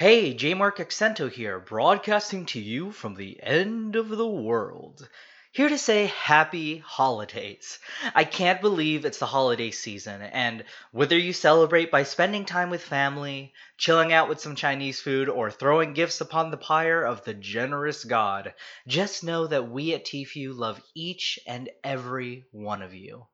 Hey, J Mark Accento here, broadcasting to you from the end of the world. Here to say happy holidays. I can't believe it's the holiday season, and whether you celebrate by spending time with family, chilling out with some Chinese food, or throwing gifts upon the pyre of the generous God, just know that we at Tfue love each and every one of you.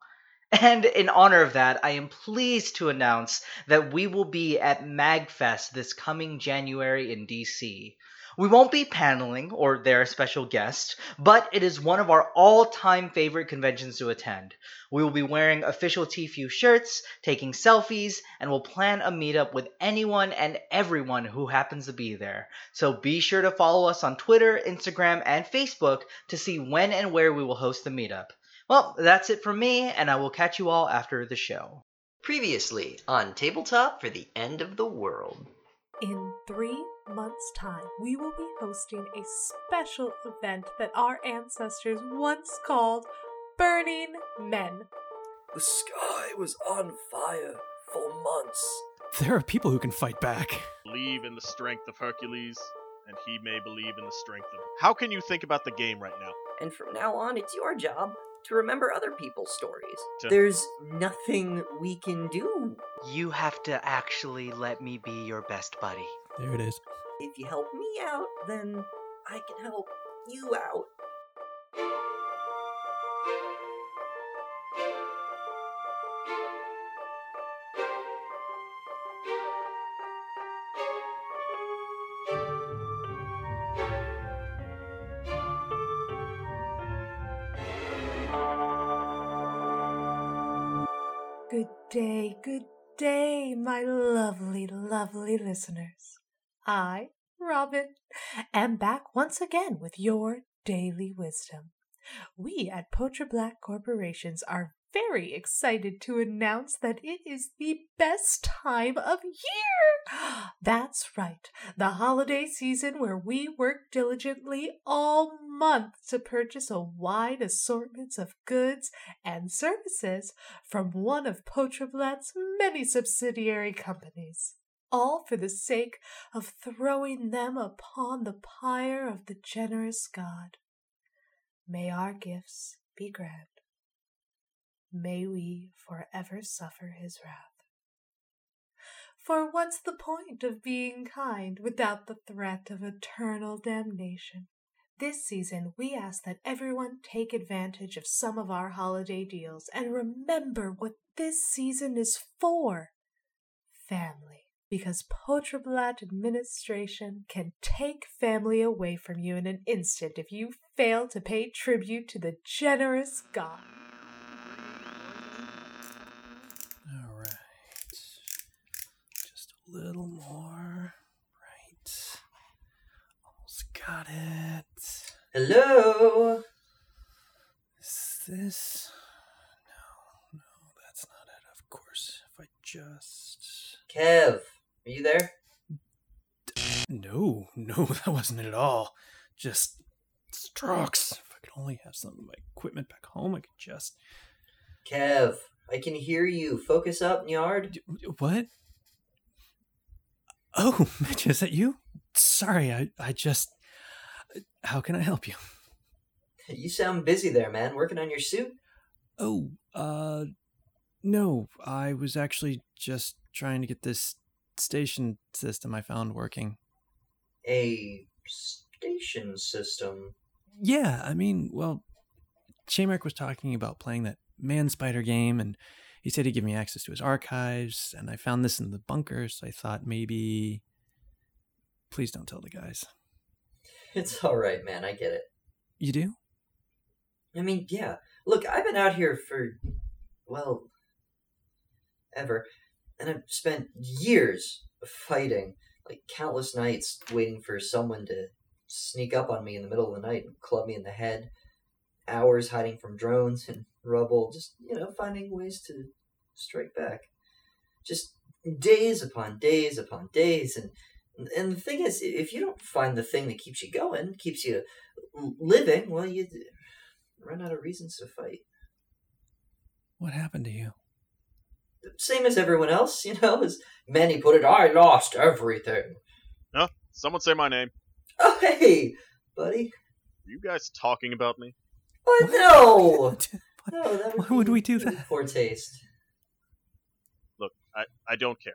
And in honor of that, I am pleased to announce that we will be at MagFest this coming January in DC. We won't be paneling or there a special guest, but it is one of our all-time favorite conventions to attend. We will be wearing official Tfue shirts, taking selfies, and will plan a meetup with anyone and everyone who happens to be there. So be sure to follow us on Twitter, Instagram, and Facebook to see when and where we will host the meetup. Well, that's it from me, and I will catch you all after the show. Previously on Tabletop for the End of the World. In three months' time, we will be hosting a special event that our ancestors once called Burning Men. The sky was on fire for months. There are people who can fight back. Believe in the strength of Hercules, and he may believe in the strength of. How can you think about the game right now? And from now on, it's your job to remember other people's stories. To- There's nothing we can do. You have to actually let me be your best buddy. There it is. If you help me out, then I can help you out. My lovely, lovely listeners. I, Robin, am back once again with your daily wisdom. We at Potra Black Corporations are very excited to announce that it is the best time of year. That's right, the holiday season where we work diligently all month to purchase a wide assortment of goods and services from one of Potrablat's many subsidiary companies, all for the sake of throwing them upon the pyre of the generous God. May our gifts be grand. May we forever suffer his wrath. For what's the point of being kind without the threat of eternal damnation? This season, we ask that everyone take advantage of some of our holiday deals and remember what this season is for family. Because Potrablat administration can take family away from you in an instant if you fail to pay tribute to the generous God. All right. Just a little more. Right. Almost got it. Hello? Is this. No, no, that's not it. Of course. If I just. Kev, are you there? No, no, that wasn't it at all. Just strokes. If I could only have some of my equipment back home, I could just. Kev, I can hear you. Focus up, Nyard. What? Oh, Mitch, is that you? Sorry, I, I just. How can I help you? You sound busy there, man. Working on your suit? Oh, uh, no, I was actually just trying to get this station system I found working. A station system. Yeah, I mean, well, Chamark was talking about playing that Man Spider game, and he said he'd give me access to his archives, and I found this in the bunker, so I thought maybe. Please don't tell the guys. It's alright, man. I get it. You do? I mean, yeah. Look, I've been out here for, well, ever. And I've spent years fighting, like countless nights waiting for someone to sneak up on me in the middle of the night and club me in the head. Hours hiding from drones and rubble, just, you know, finding ways to strike back. Just days upon days upon days. And, and the thing is, if you don't find the thing that keeps you going, keeps you living, well, you run out of reasons to fight. What happened to you? Same as everyone else, you know, as many put it, I lost everything. No, Someone say my name. Oh, hey, buddy. Are you guys talking about me? What? No! What? No, that would Why would we do that'd? Poor taste. Look, I, I don't care.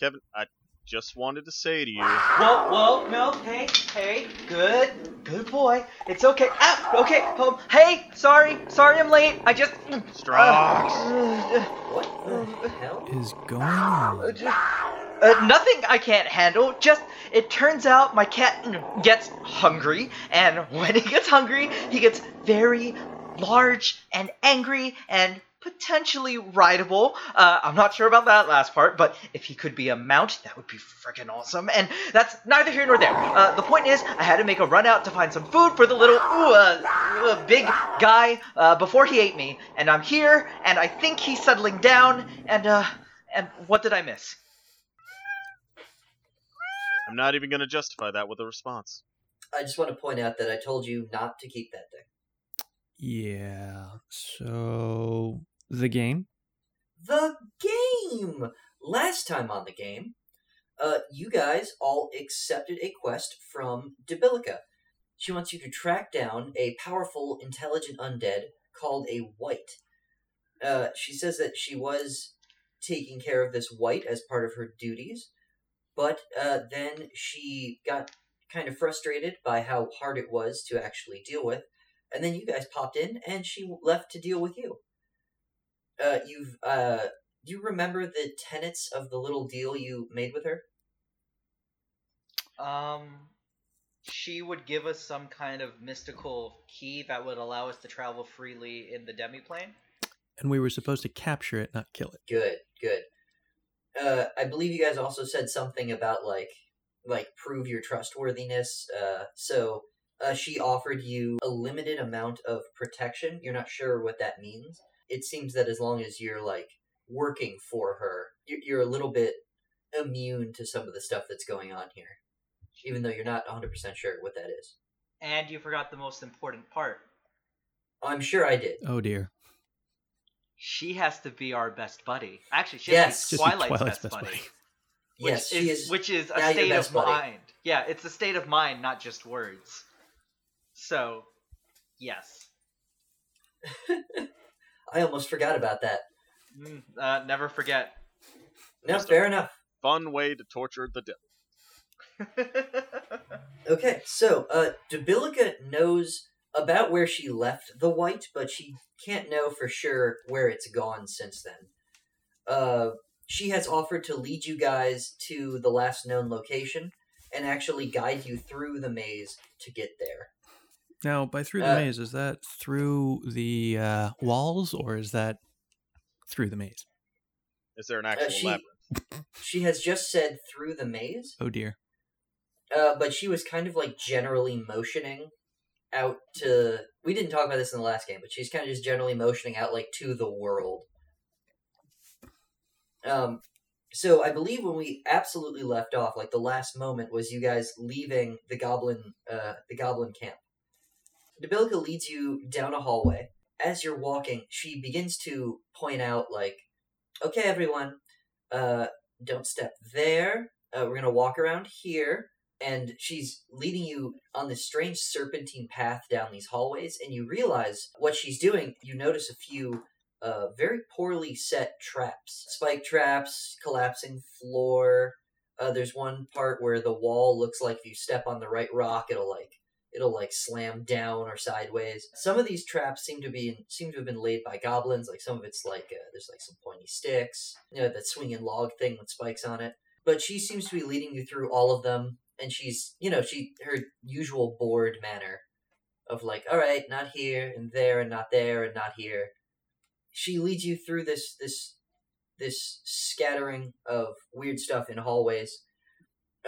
Kevin, I just wanted to say to you. Whoa, whoa, no, hey, hey, good, good boy. It's okay. Ah, okay, home. Hey, sorry, sorry I'm late. I just. Strox! Uh, What the hell? Is going on? uh, just- uh, nothing I can't handle. Just, it turns out my cat gets hungry, and when he gets hungry, he gets very large and angry and potentially rideable. Uh, I'm not sure about that last part, but if he could be a mount, that would be freaking awesome. And that's neither here nor there. Uh, the point is, I had to make a run out to find some food for the little ooh, uh, uh, big guy uh, before he ate me. And I'm here, and I think he's settling down. And uh, and what did I miss? I'm not even going to justify that with a response. I just want to point out that I told you not to keep that thing. Yeah. So the game. The game! Last time on the game, uh, you guys all accepted a quest from Debilica. She wants you to track down a powerful, intelligent undead called a Wight. Uh, she says that she was taking care of this Wight as part of her duties, but uh, then she got kind of frustrated by how hard it was to actually deal with, and then you guys popped in and she left to deal with you. Uh, you've uh, do you remember the tenets of the little deal you made with her? Um, she would give us some kind of mystical key that would allow us to travel freely in the demiplane. And we were supposed to capture it, not kill it. Good, good. Uh, I believe you guys also said something about like like prove your trustworthiness. Uh, so uh, she offered you a limited amount of protection. You're not sure what that means. It seems that as long as you're like working for her, you're, you're a little bit immune to some of the stuff that's going on here, even though you're not 100 percent sure what that is. And you forgot the most important part. I'm sure I did. Oh dear. She has to be our best buddy. Actually, she Yes. has to be Twilight's, Twilight's best, best buddy. buddy. Which yes, is, she is. which is a state best of buddy. mind. Yeah, it's a state of mind, not just words. So, yes. I almost forgot about that. Mm, uh, never forget. No, Just fair enough. Fun way to torture the devil. Okay, so uh Debilica knows about where she left the wight, but she can't know for sure where it's gone since then. Uh she has offered to lead you guys to the last known location and actually guide you through the maze to get there. Now, by through the Uh, maze, is that through the uh, walls or is that through the maze? Is there an actual she- labyrinth? She has just said through the maze, Oh dear. uh, but she was kind of like generally motioning out to. We didn't talk about this in the last game, but she's kind of just generally motioning out like to the world. Um, so I believe when we absolutely left off, like the last moment was you guys leaving the goblin, uh, the goblin camp. Debilica leads you down a hallway. As you're walking, she begins to point out, like, "Okay, everyone, uh, don't step there. Uh, we're gonna walk around here." And she's leading you on this strange serpentine path down these hallways, and you realize what she's doing. You notice a few uh, very poorly set traps spike traps, collapsing floor. Uh, there's one part where the wall looks like if you step on the right rock, it'll like it'll like slam down or sideways. Some of these traps seem to be seem to have been laid by goblins. Like some of it's like uh, there's like some pointy sticks, you know, that swinging log thing with spikes on it. But she seems to be leading you through all of them, and she's you know she her usual bored manner of like, all right, not here and there and not there and not here. She leads you through this this this scattering of weird stuff in hallways.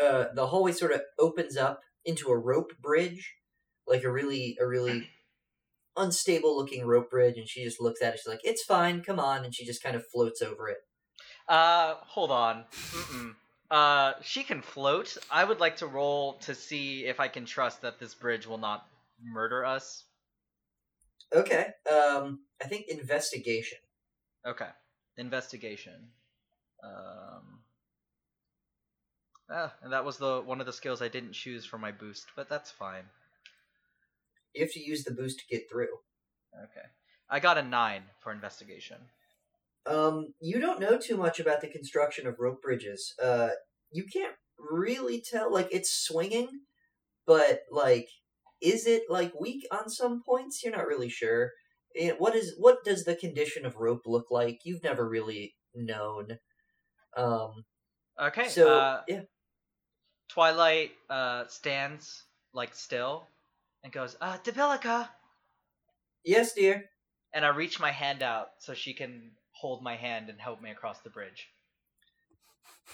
Uh, the hallway sort of opens up into a rope bridge, like a really a really unstable looking rope bridge, and she just looks at it. She's like, "It's fine, come on," and she just kind of floats over it. Uh, hold on. Mm-mm. Uh, she can float. I would like to roll to see if I can trust that this bridge will not murder us. Okay, um, I think investigation. Okay. Investigation. Um. Ah, and that was the one of the skills I didn't choose for my boost, but that's fine. You have to use the boost to get through. Okay. I got a nine for investigation. Um, you don't know too much about the construction of rope bridges. Uh, you can't really tell. Like it's swinging, but like, is it like weak on some points? You're not really sure. Eh, what is what does the condition of rope look like? You've never really known. Um, Okay. so uh, yeah, Twilight uh, stands like still and goes, uh, Debilica! yes, dear. And I reach my hand out so she can hold my hand and help me across the bridge.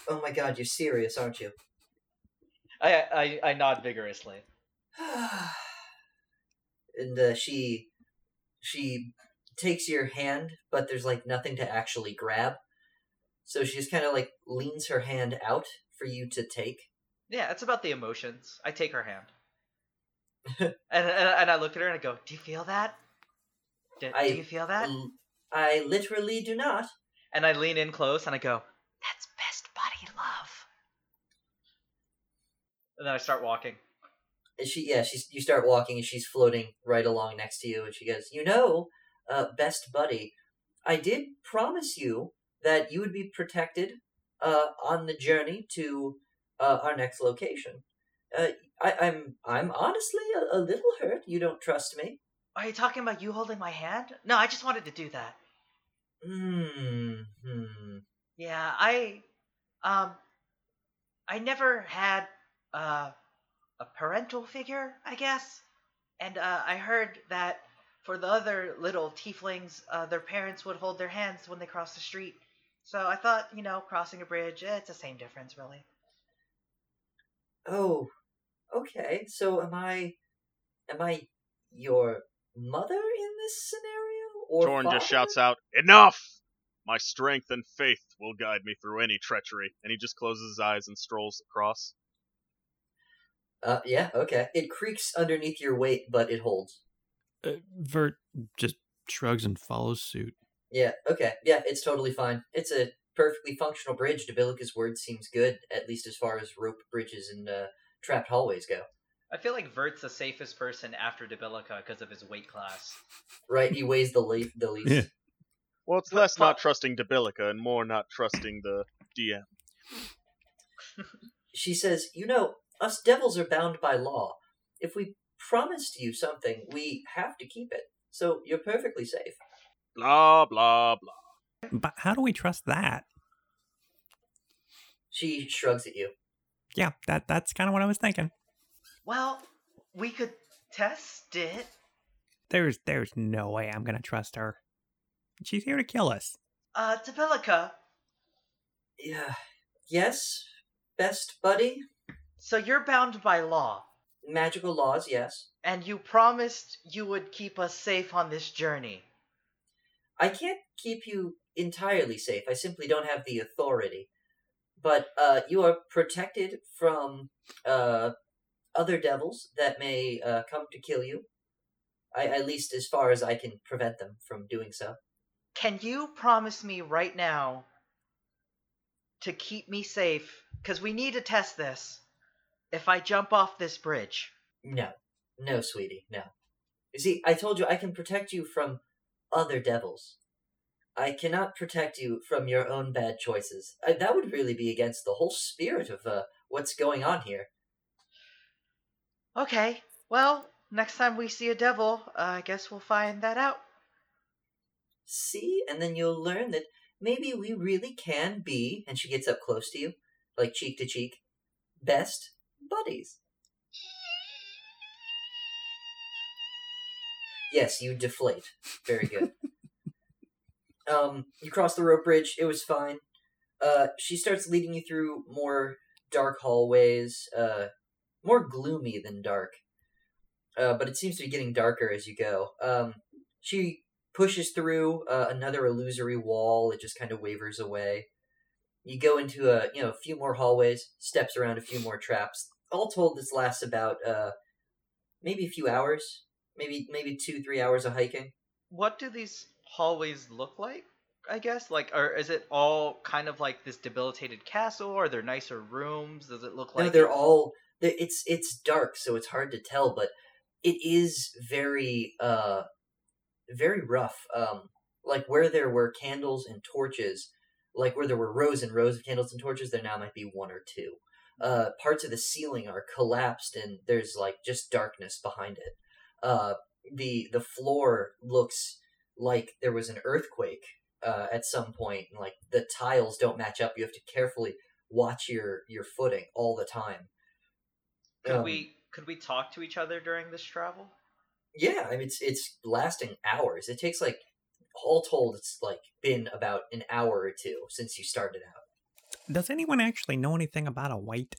Oh my God, you're serious, aren't you? I I, I nod vigorously. and uh, she she takes your hand, but there's like nothing to actually grab. So she just kind of like leans her hand out for you to take. Yeah, it's about the emotions. I take her hand. and, and and I look at her and I go, "Do you feel that? Do, I- do you feel that?" L- I literally do not. And I lean in close and I go, "That's best buddy love." And then I start walking. And she, yeah, she's. You start walking, and she's floating right along next to you, and she goes, "You know, uh, best buddy, I did promise you that you would be protected uh, on the journey to uh, our next location. Uh, I, I'm, I'm honestly a, a little hurt. You don't trust me. Are you talking about you holding my hand? No, I just wanted to do that. Hmm. Yeah, I um I never had uh a parental figure, I guess. And uh I heard that for the other little tieflings, uh their parents would hold their hands when they cross the street. So I thought, you know, crossing a bridge, eh, it's the same difference really. Oh, okay. So am I? Am I your mother in this scenario? Or Torn just shouts out, Enough! My strength and faith will guide me through any treachery. And he just closes his eyes and strolls across. Uh, yeah. Okay. It creaks underneath your weight, but it holds. Uh, Vert just shrugs and follows suit. Yeah. Okay. Yeah. It's totally fine. It's a perfectly functional bridge. Debilica's word seems good, at least as far as rope bridges and uh, trapped hallways go. I feel like Vert's the safest person after Debilica because of his weight class. Right? He weighs the le- the least. Yeah. Well, it's less not trusting Debilica and more not trusting the DM. She says, "You know, us devils are bound by law. If we promised you something, we have to keep it. So you're perfectly safe." Blah, blah, blah. But how do we trust that? She shrugs at you. Yeah, that that's kind of what I was thinking. Well, we could test it. There's there's no way I'm gonna trust her. She's here to kill us. Uh, Debilica, Yeah. Yes, best buddy. so you're bound by law. Magical laws, yes. And you promised you would keep us safe on this journey. I can't keep you entirely safe. I simply don't have the authority. But uh, you are protected from uh, other devils that may uh, come to kill you. I, at least as far as I can prevent them from doing so. Can you promise me right now to keep me safe? Because we need to test this. If I jump off this bridge. No. No, sweetie, no. You see, I told you I can protect you from other devils. I cannot protect you from your own bad choices. I, that would really be against the whole spirit of uh, what's going on here. Okay, well, next time we see a devil, uh, I guess we'll find that out. See? And then you'll learn that maybe we really can be, and she gets up close to you, like cheek to cheek, best buddies. Yes, you deflate. Very good. um, you cross the rope bridge. It was fine. Uh, she starts leading you through more dark hallways, uh, more gloomy than dark. Uh, but it seems to be getting darker as you go. Um, she pushes through uh, another illusory wall. It just kind of wavers away. You go into a you know a few more hallways, steps around a few more traps. All told, this lasts about uh, maybe a few hours, maybe maybe two three hours of hiking. What do these hallways look like I guess? Like, or is it all kind of like this debilitated castle? Are there nicer rooms? Does it look like no, they're all. It's it's dark, so it's hard to tell, but it is very uh, very rough. Um, like where there were candles and torches, like where there were rows and rows of candles and torches, there now might be one or two. Uh, parts of the ceiling are collapsed, and there's like just darkness behind it. Uh, the the floor looks like there was an earthquake uh, at some point, and like the tiles don't match up. You have to carefully watch your your footing all the time. Could Um, we could we talk to each other during this travel? Yeah, I mean it's it's lasting hours. It takes like all told, it's like been about an hour or two since you started out. Does anyone actually know anything about a wight?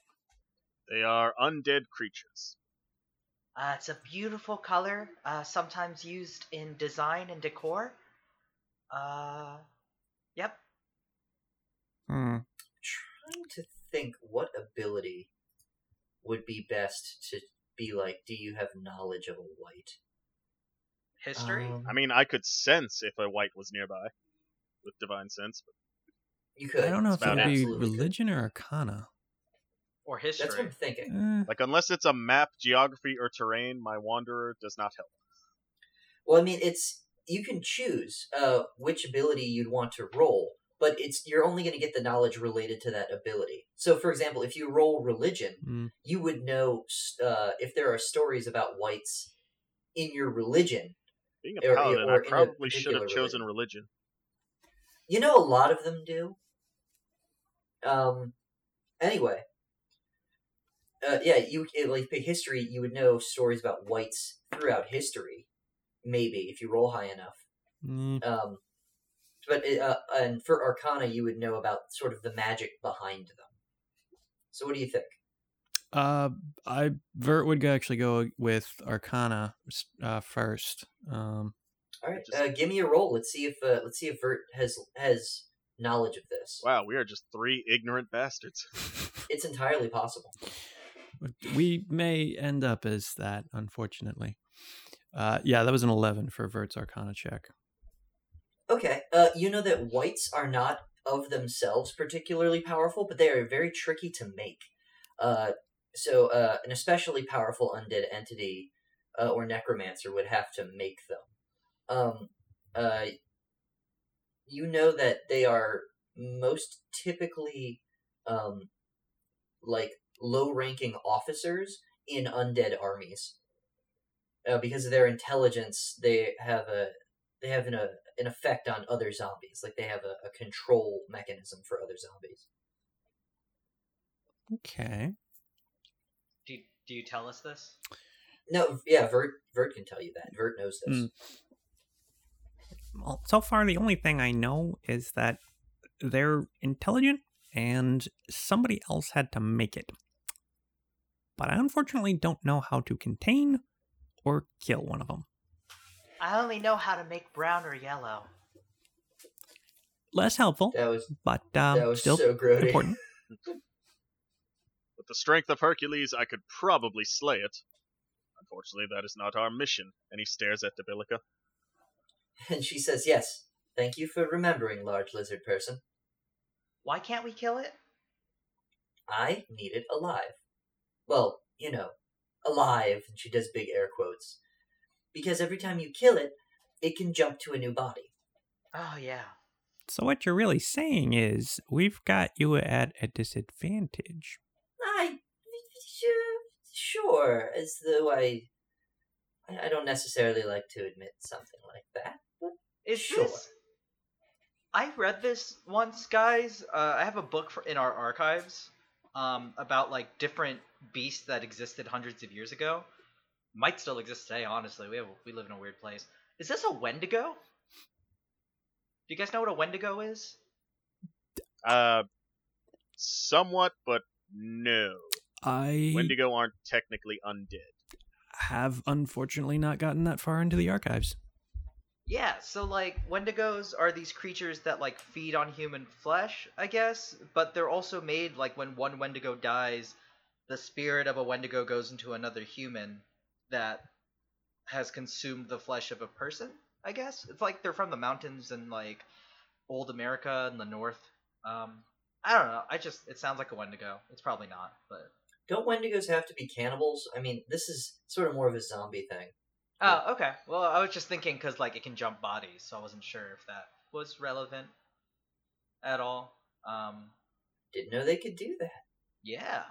They are undead creatures. Uh, it's a beautiful color, uh, sometimes used in design and decor. Uh, yep. Hmm. Trying to think what ability would be best to be like. Do you have knowledge of a wight? History Um, I mean, I could sense if a wight was nearby with divine sense, but you could. I don't know It's if it about would be absolutely could. religion or arcana. Or history. That's what? I'm thinking. Eh, like unless it's a map, geography, or terrain, my wanderer does not help. Well, I mean, it's you can choose uh, which ability you'd want to roll, but it's you're only going to get the knowledge related to that ability. So, for example, if you roll religion, mm, you would know uh, if there are stories about wights in your religion. Being a Or- paladin, or I in a probably should have particular chosen religion. You know, a lot of them do. Um. Anyway. Uh, yeah, you it, like pick history. You would know stories about wights throughout history, maybe if you roll high enough. mm, Um, but it, uh, and for Arcana, you would know about sort of the magic behind them. So, what do you think? Uh, I Vert would actually go with Arcana uh, first. Um, All right, Just- uh, give me a roll. Let's see if uh, let's see if Vert has has knowledge of this. Wow, we are just three ignorant bastards. It's entirely possible. We may end up as that, unfortunately. Uh, yeah, that was an eleven for Vert's Arcana check. Okay, uh, you know that wights are not of themselves particularly powerful, but they are very tricky to make. Uh, so, uh, an especially powerful undead entity uh, or necromancer would have to make them. Um, uh, you know that they are most typically um, like low-ranking officers in undead armies. Uh, because of their intelligence, they have a they have an, a, an effect on other zombies. Like they have a, a control mechanism for other zombies. Okay. Do you, do you tell us this? No, yeah, Vert Vert can tell you that. Vert knows this. Mm. Well, so far the only thing I know is that they're intelligent and somebody else had to make it. But I unfortunately don't know how to contain or kill one of them. I only know how to make brown or yellow. Less helpful, That was but um, that was still so grody. important. With the strength of Hercules, I could probably slay it. Unfortunately, that is not our mission. And he stares at Debilica. And she says, "Yes, thank you for remembering, large lizard person. Why can't we kill it? I need it alive. Well, you know, alive." And she does big air quotes because every time you kill it, it can jump to a new body. Oh yeah. So what you're really saying is we've got you at a disadvantage. I sure, sure, as though I, I I don't necessarily like to admit something like that. But Is Sure. this? I read this once, guys. Uh, I have a book for, in our archives um, about like different beasts that existed hundreds of years ago. Might still exist today, honestly. We have we live in a weird place. Is this a Wendigo? Do you guys know what a Wendigo is? Uh, somewhat, but no. I Wendigo aren't technically undead. have unfortunately not gotten that far into the archives. Yeah, so like Wendigos are these creatures that like feed on human flesh, I guess, but they're also made like when one Wendigo dies, the spirit of a Wendigo goes into another human that has consumed the flesh of a person, I guess. It's like they're from the mountains and like old America and the north. Um, I don't know. I just it sounds like a Wendigo. It's probably not, but Don't Wendigos have to be cannibals? I mean, this is sort of more of a zombie thing. Oh, okay. Well, I was just thinking because like it can jump bodies, so I wasn't sure if that was relevant at all. Um, Didn't know they could do that. yeah.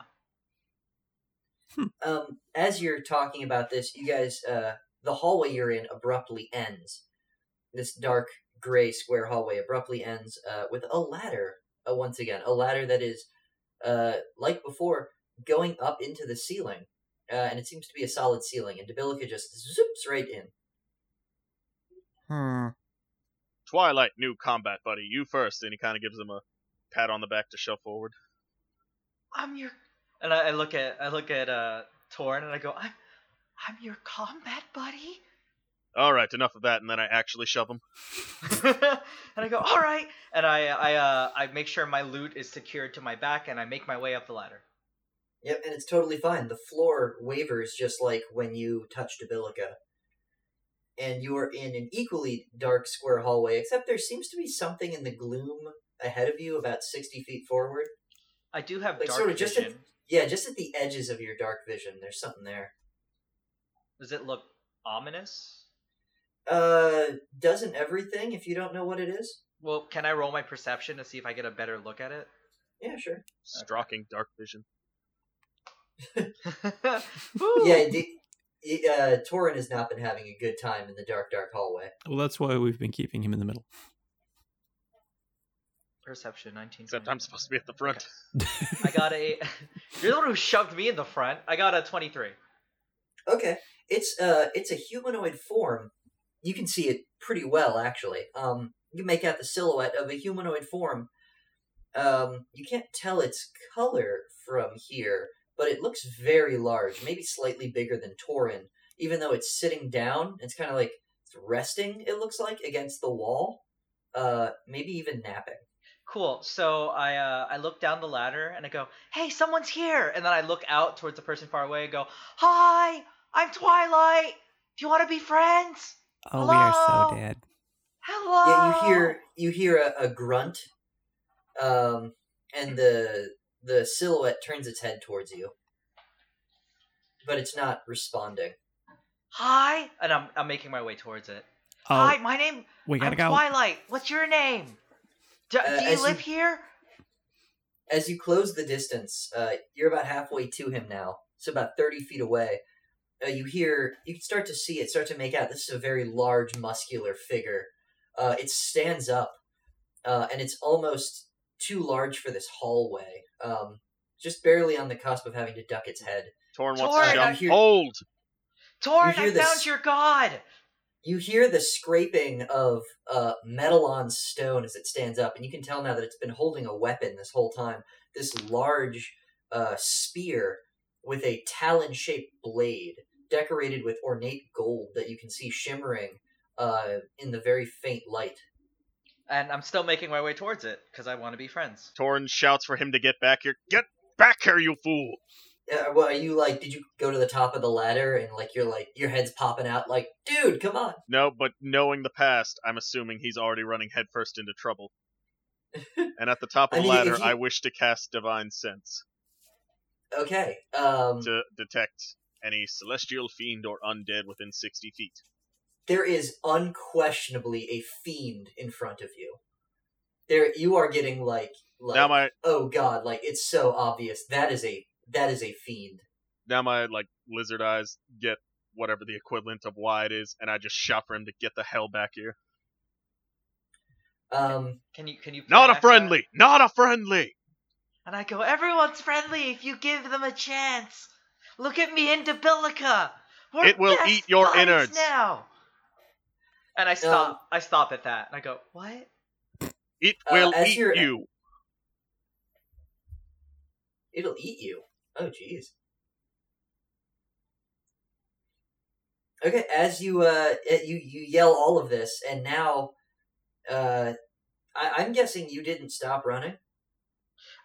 um, as you're talking about this, you guys, uh, the hallway you're in abruptly ends. This dark gray square hallway abruptly ends uh, with a ladder. Uh, once again, a ladder that is, uh, like before, going up into the ceiling, uh, and it seems to be a solid ceiling. And Debilica just zoops right in. Hmm. Twilight, new combat buddy, you first. And he kind of gives him a pat on the back to shove forward. I'm your and I, I look at I look at uh Torn and I go, I'm I'm your combat buddy? All right, enough of that. And then I actually shove him. and I go, all right. And I I uh I make sure my loot is secured to my back and I make my way up the ladder. Yep, and it's totally fine. The floor wavers just like when you touch Debilica. And you are in an equally dark square hallway, except there seems to be something in the gloom ahead of you about 60 feet forward. I do have Like, dark sort of just vision. at- Yeah, just at the edges of your dark vision, there's something there. Does it look ominous? Uh, doesn't everything if you don't know what it is? Well, can I roll my perception to see if I get a better look at it? Yeah, sure. Stalking dark vision. Woo! Yeah, d- y- uh, Torin has not been having a good time in the dark, dark hallway. Well, that's why we've been keeping him in the middle. Perception 19. Except I'm supposed to be at the front. I got a. You're the one who shoved me in the front. I got a 23. Okay, it's uh, it's a humanoid form. You can see it pretty well, actually. Um, you can make out the silhouette of a humanoid form. Um, you can't tell its color from here, but it looks very large, maybe slightly bigger than Torin. Even though it's sitting down, it's kind of like it's resting. It looks like against the wall. Uh, maybe even napping. Cool. So I uh, I look down the ladder and I go, "Hey, someone's here!" And then I look out towards the person far away and go, "Hi, I'm Twilight. Do you want to be friends? Oh, we are so dead. Hello." Yeah, you hear you hear a, a grunt, um, and the the silhouette turns its head towards you, but it's not responding. Hi, and I'm I'm making my way towards it. Oh, Hi, my name. we gotta I'm go. Twilight. What's your name? Do, Uh, do you live you- here? As you close the distance, uh, you're about halfway to him now, so about thirty feet away. Uh, you hear you can start to see it start to make out. This is a very large, muscular figure. Uh, it stands up, uh, and it's almost too large for this hallway. Um, just barely on the cusp of having to duck its head. Torn wants Torn, to I jump. hear- Hold! Torn, hear I this- found your god. You hear the scraping of uh, metal on stone as it stands up, and you can tell now that it's been holding a weapon this whole time. This large uh, spear with a talon shaped blade decorated with ornate gold that you can see shimmering uh, in the very faint light. And I'm still making my way towards it because I want to be friends. Torn shouts for him to get back here. Get back here, you fool! Uh, well, are you like, did you go to the top of the ladder and like you're like, your head's popping out like, dude, come on. No, but knowing the past, I'm assuming he's already running headfirst into trouble. and at the top of I the mean, ladder, you- I wish to cast Divine Sense Okay. Um, to detect any celestial fiend or undead within 60 feet. There is unquestionably a fiend in front of you. There, you are getting like, like now my oh god, like it's so obvious. That is a that is a fiend. now my like lizard eyes get whatever the equivalent of wide is, and I just shout for him to get the hell back here. Um, Can you can you Not a play-act that? friendly! Not a friendly! And I go, everyone's friendly if you give them a chance. Look at me in Debilica. We're It will eat your innards. now. And I stop. I stop at that. And I go, what? It Uh, will as eat you're- you. it'll eat you. Oh jeez. Okay, as you uh you you yell all of this, and now, uh, I, I'm guessing you didn't stop running.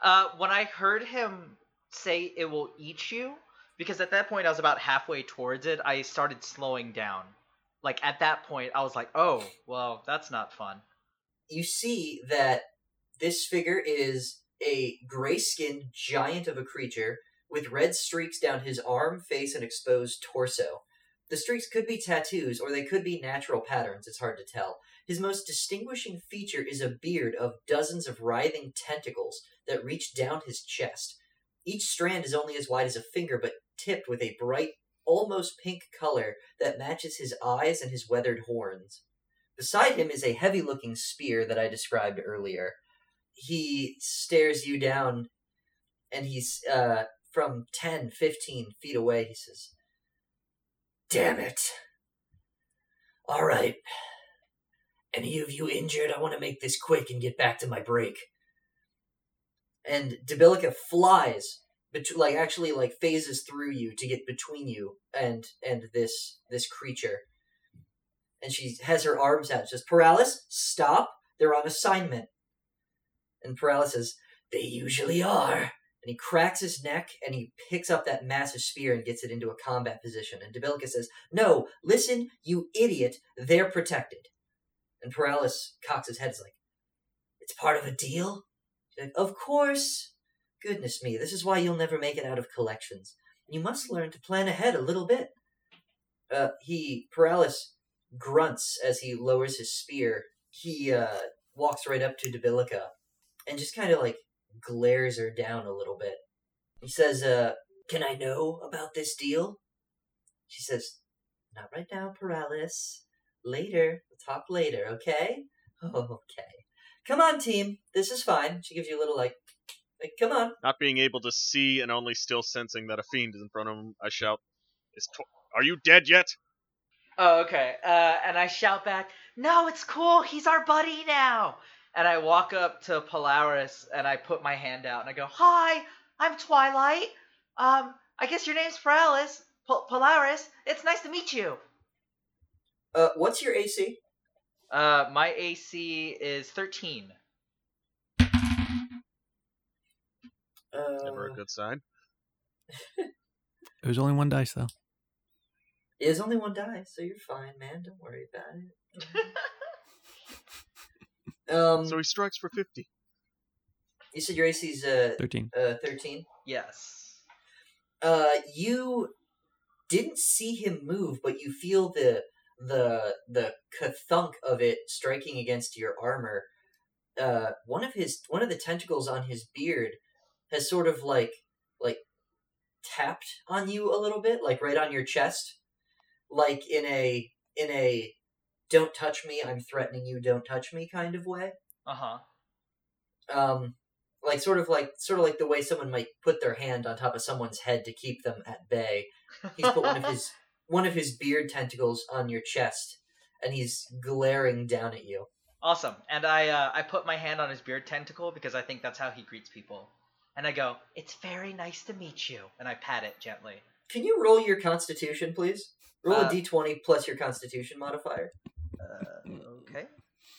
Uh, when I heard him say it will eat you, because at that point I was about halfway towards it, I started slowing down. Like at that point, I was like, oh, well, that's not fun. you see that this figure is a gray skinned giant of a creature with red streaks down his arm, face, and exposed torso. The streaks could be tattoos or they could be natural patterns, it's hard to tell. His most distinguishing feature is a beard of dozens of writhing tentacles that reach down his chest. Each strand is only as wide as a finger, but tipped with a bright, almost pink color that matches his eyes and his weathered horns. Beside him is a heavy looking spear that I described earlier. He stares you down, and he's, uh, from 10, 15 feet away, he says, Damn it. All right. Any of you injured? I want to make this quick and get back to my break. And Debilica flies, bet- like actually like phases through you to get between you and and this this creature. And she has her arms out. Says, Paralysis, stop. They're on assignment. And Paralysis says, They usually are. And he cracks his neck and he picks up that massive spear and gets it into a combat position. And Debilica says, No, listen, you idiot. They're protected. And Paralysis cocks his head. He's like, It's part of a deal? Like, Of course. Goodness me, this is why you'll never make it out of collections. You must learn to plan ahead a little bit. Uh, he, Paralysis, grunts as he lowers his spear. He uh, walks right up to Debilica and just kind of like glares her down a little bit. He says, uh, Can I know about this deal? She says, Not right now, Paralysis. Later. We'll talk later, okay? Okay. Come on, team. This is fine. She gives you a little, like, like come on. Not being able to see and only still sensing that a fiend is in front of him, I shout, "Is Tor- Are you dead yet?" Oh, okay. Uh, and I shout back, "No, it's cool. He's our buddy now." And I walk up to Polaris and I put my hand out and I go, "Hi, I'm Twilight. Um, I guess your name's Polaris. Pol- Polaris. It's nice to meet you." Uh, what's your AC? Uh, my AC is 13. Uh, Never a good sign. It was only one dice though. There's only one die, so you're fine, man. Don't worry about it. um, So he strikes for fifty. you said your AC's uh, Thirteen. uh 13. yes. Uh, you didn't see him move, but you feel the the the thunk of it striking against your armor. Uh, one of his one of the tentacles on his beard has sort of like like tapped on you a little bit, like right on your chest, like in a in a "don't touch me, I'm threatening you, don't touch me" kind of way. Uh huh. um like sort of like sort of like the way someone might put their hand on top of someone's head to keep them at bay he's put one of his one of his beard tentacles on your chest and he's glaring down at you Awesome. And I uh, I put my hand on his beard tentacle because I think that's how he greets people. And I go, "It's very nice to meet you." And I pat it gently. can you roll your constitution please roll Uh, a d20 plus your constitution modifier Uh, okay.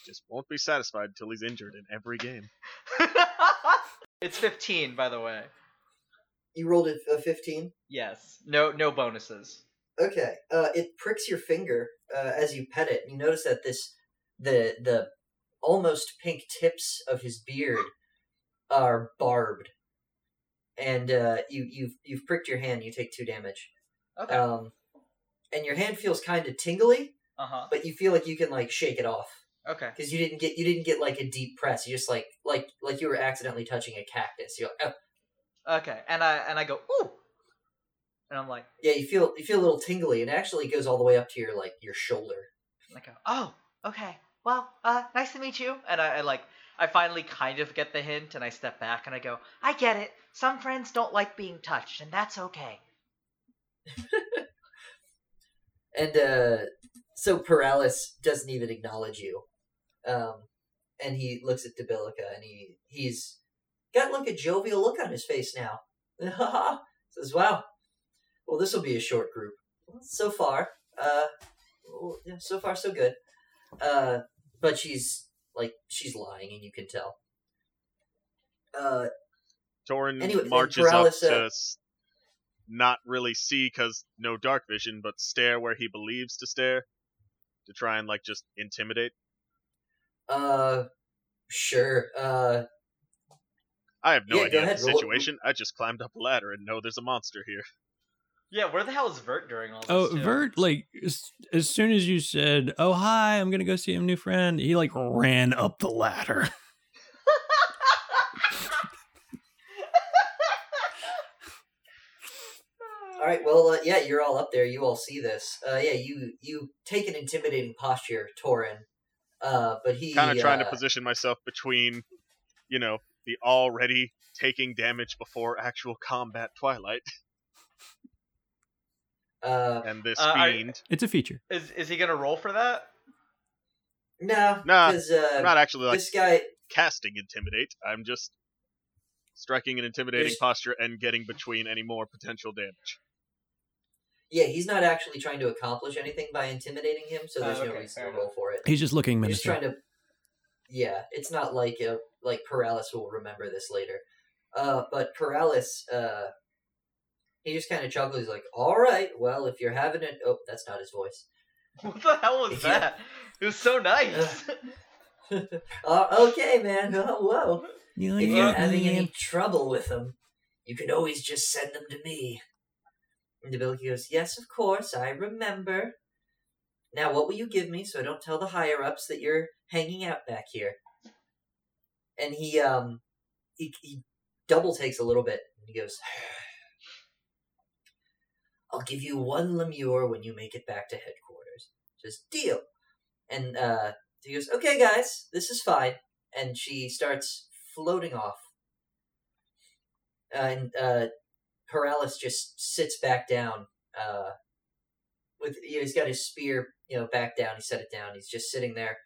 Just won't be satisfied until he's injured in every game. it's 15, by the way. you rolled a, a 15 Yes. No no bonuses. okay uh it pricks your finger uh, as you pet it you notice that this the the almost pink tips of his beard are barbed and uh you you've you've pricked your hand you take two damage Okay. um and your hand feels kind of tingly Uh huh. but you feel like you can like shake it off Okay. because you didn't get you didn't get like a deep press you just like like like you were accidentally touching a cactus you're like oh. Okay. And I and I go ooh, and I'm like yeah you feel you feel a little tingly and it actually goes all the way up to your like your shoulder I go oh okay. Well, uh, nice to meet you. And I, I like I finally kind of get the hint, and I step back and I go, I get it. Some friends don't like being touched, and that's okay. and uh so Paralysis doesn't even acknowledge you um and he looks at Debilica and he he's got like a jovial look on his face now. Says wow. Well this will be a short group. So far uh so far so good. Uh but she's like she's lying and you can tell uh Torin Anyway, marches up to uh, s- not really see because no dark vision, but stare where he believes to stare to try and like just intimidate. uh Sure. Uh, I have no Yeah, idea the roll- situation. I just climbed up a ladder and know there's a monster here. Yeah, where the hell is Vert during all this? Oh, too? Vert, like as, as soon as you said, "Oh hi, I'm gonna go see a new friend," he like ran up the ladder. all right. Well, uh, yeah, you're all up there. You all see this. Uh, yeah, you you take an intimidating posture, Torin. Uh, but he Kind of trying uh, to position myself between, you know, the already taking damage before actual combat Twilight Uh, and this Uh, are- fiend. It's a feature. Is is he gonna roll for that? no, Nah, uh, I'm not actually like this guy. casting intimidate. I'm just striking an intimidating There's- posture and getting between any more potential damage. Yeah, he's not actually trying to accomplish anything by intimidating him, so Oh, there's no okay, reason to roll for it. He's just looking He's just menacing. trying to. Yeah, it's not like uh, like Paralysis will remember this later. Uh, but Paralysis, uh, he just kind of chuckles. He's like, "All right, well, if you're having it, oh, that's not his voice. What the hell was Yeah. that? It was so nice. uh, okay, man. Oh, whoa. You If you're it, having any trouble with them, you can always just send them to me. And the Debility goes, Yes, of course, I remember. Now, what will you give me so I don't tell the higher ups that you're hanging out back here? And he, um, he, he double takes a little bit and he goes, I'll give you one lemure when you make it back to headquarters. Just deal. And, uh, he goes, Okay, guys, this is fine and she starts floating off. And uh, Paralis just sits back down. Uh, with you know, he's got his spear, you know, back down. He set it down. He's just sitting there.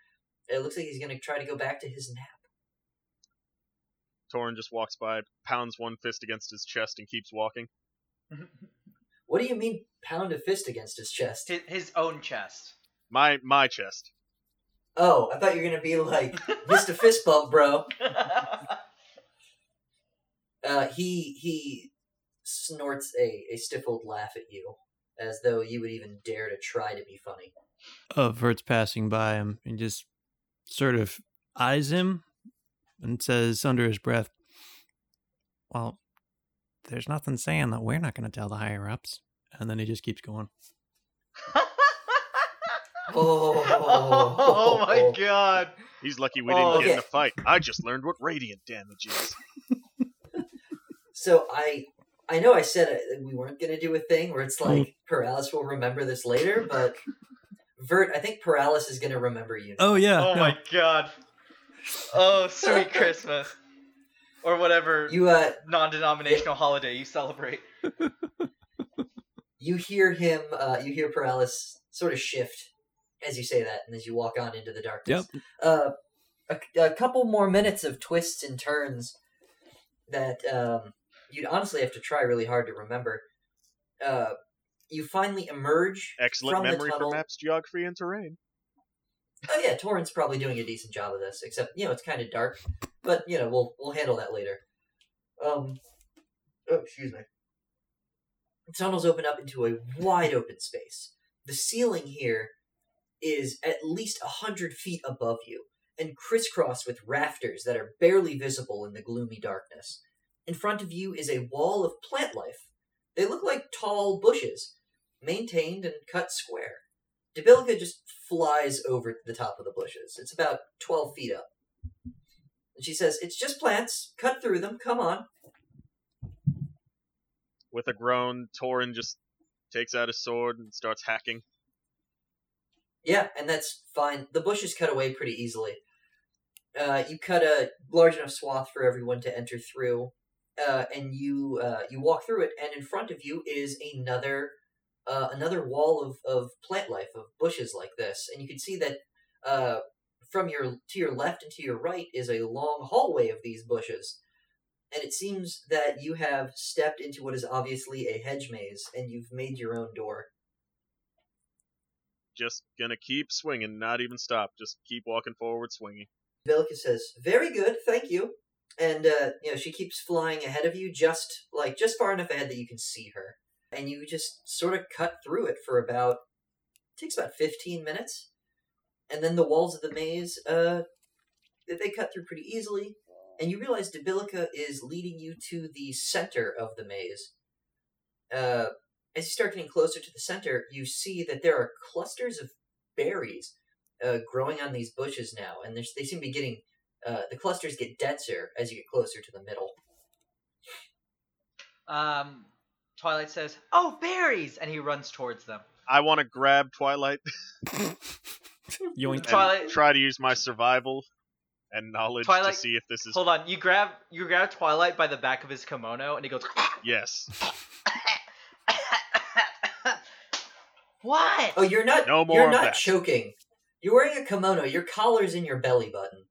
It looks like he's gonna try to go back to his nap. Torin just walks by, pounds one fist against his chest, and keeps walking. What do you mean, pound a fist against his chest? his, his own chest. My my chest. Oh, I thought you were gonna be like, Mr. a fist bump, bro. Uh, he he snorts a, a stifled laugh at you, as though you would even dare to try to be funny. Uh, Vert's passing by him and just sort of eyes him and says under his breath, "Well, there's nothing saying that we're not going to tell the higher ups." And then he just keeps going. Oh, oh my god. He's lucky we didn't Oh, get in okay. a fight. I just learned what radiant damage is. So I I know I said we weren't gonna do a thing where it's like Paralysis will remember this later, but Vert, I think Paralysis is gonna remember you. Oh yeah. Oh no. my god. Oh, sweet Christmas. Or whatever You uh non denominational holiday you celebrate. You hear him uh you hear Paralysis sort of shift as you say that and as you walk on into the darkness. Yep. Uh a, a couple more minutes of twists and turns that um you'd honestly have to try really hard to remember. Uh you finally emerge Excellent from the memory for maps, geography, and terrain. Oh yeah, Torin's probably doing a decent job of this, except you know it's kind of dark, but you know we'll we'll handle that later. Um, oh excuse me. The tunnels open up into a wide open space. The ceiling here is at least a hundred feet above you, and crisscrossed with rafters that are barely visible in the gloomy darkness. In front of you is a wall of plant life. They look like tall bushes, maintained and cut square. Debilica just flies over the top of the bushes. It's about 12 feet up. And she says, It's just plants. Cut through them. Come on. With a groan, Torin just takes out his sword and starts hacking. Yeah, and that's fine. The bushes cut away pretty easily. Uh, you cut a large enough swath for everyone to enter through, uh, and you uh, you walk through it, and in front of you is another uh, another wall of, of plant life of bushes like this, and you can see that uh, from your to your left and to your right is a long hallway of these bushes, and it seems that you have stepped into what is obviously a hedge maze, and you've made your own door. Just gonna keep swinging, not even stop. Just keep walking forward, swinging. Vilka says, "Very good, thank you." And uh, you know, she keeps flying ahead of you, just like just far enough ahead that you can see her, and you just sort of cut through it for about takes about fifteen minutes, and then the walls of the maze uh that they cut through pretty easily, and you realize Debilica is leading you to the center of the maze. Uh, as you start getting closer to the center, you see that there are clusters of berries uh, growing on these bushes now, and they seem to be getting. Uh, the clusters get denser as you get closer to the middle. Um, Twilight says, "Oh, berries!" and he runs towards them. I want to grab Twilight Yoink. and Twilight- try to use my survival and knowledge Twilight- to see if this is Hold on, you grab you grab Twilight by the back of his kimono, and he goes, yes. "What?" Oh, you're not. No more you're not that. choking. You're wearing a kimono. Your collar's in your belly button.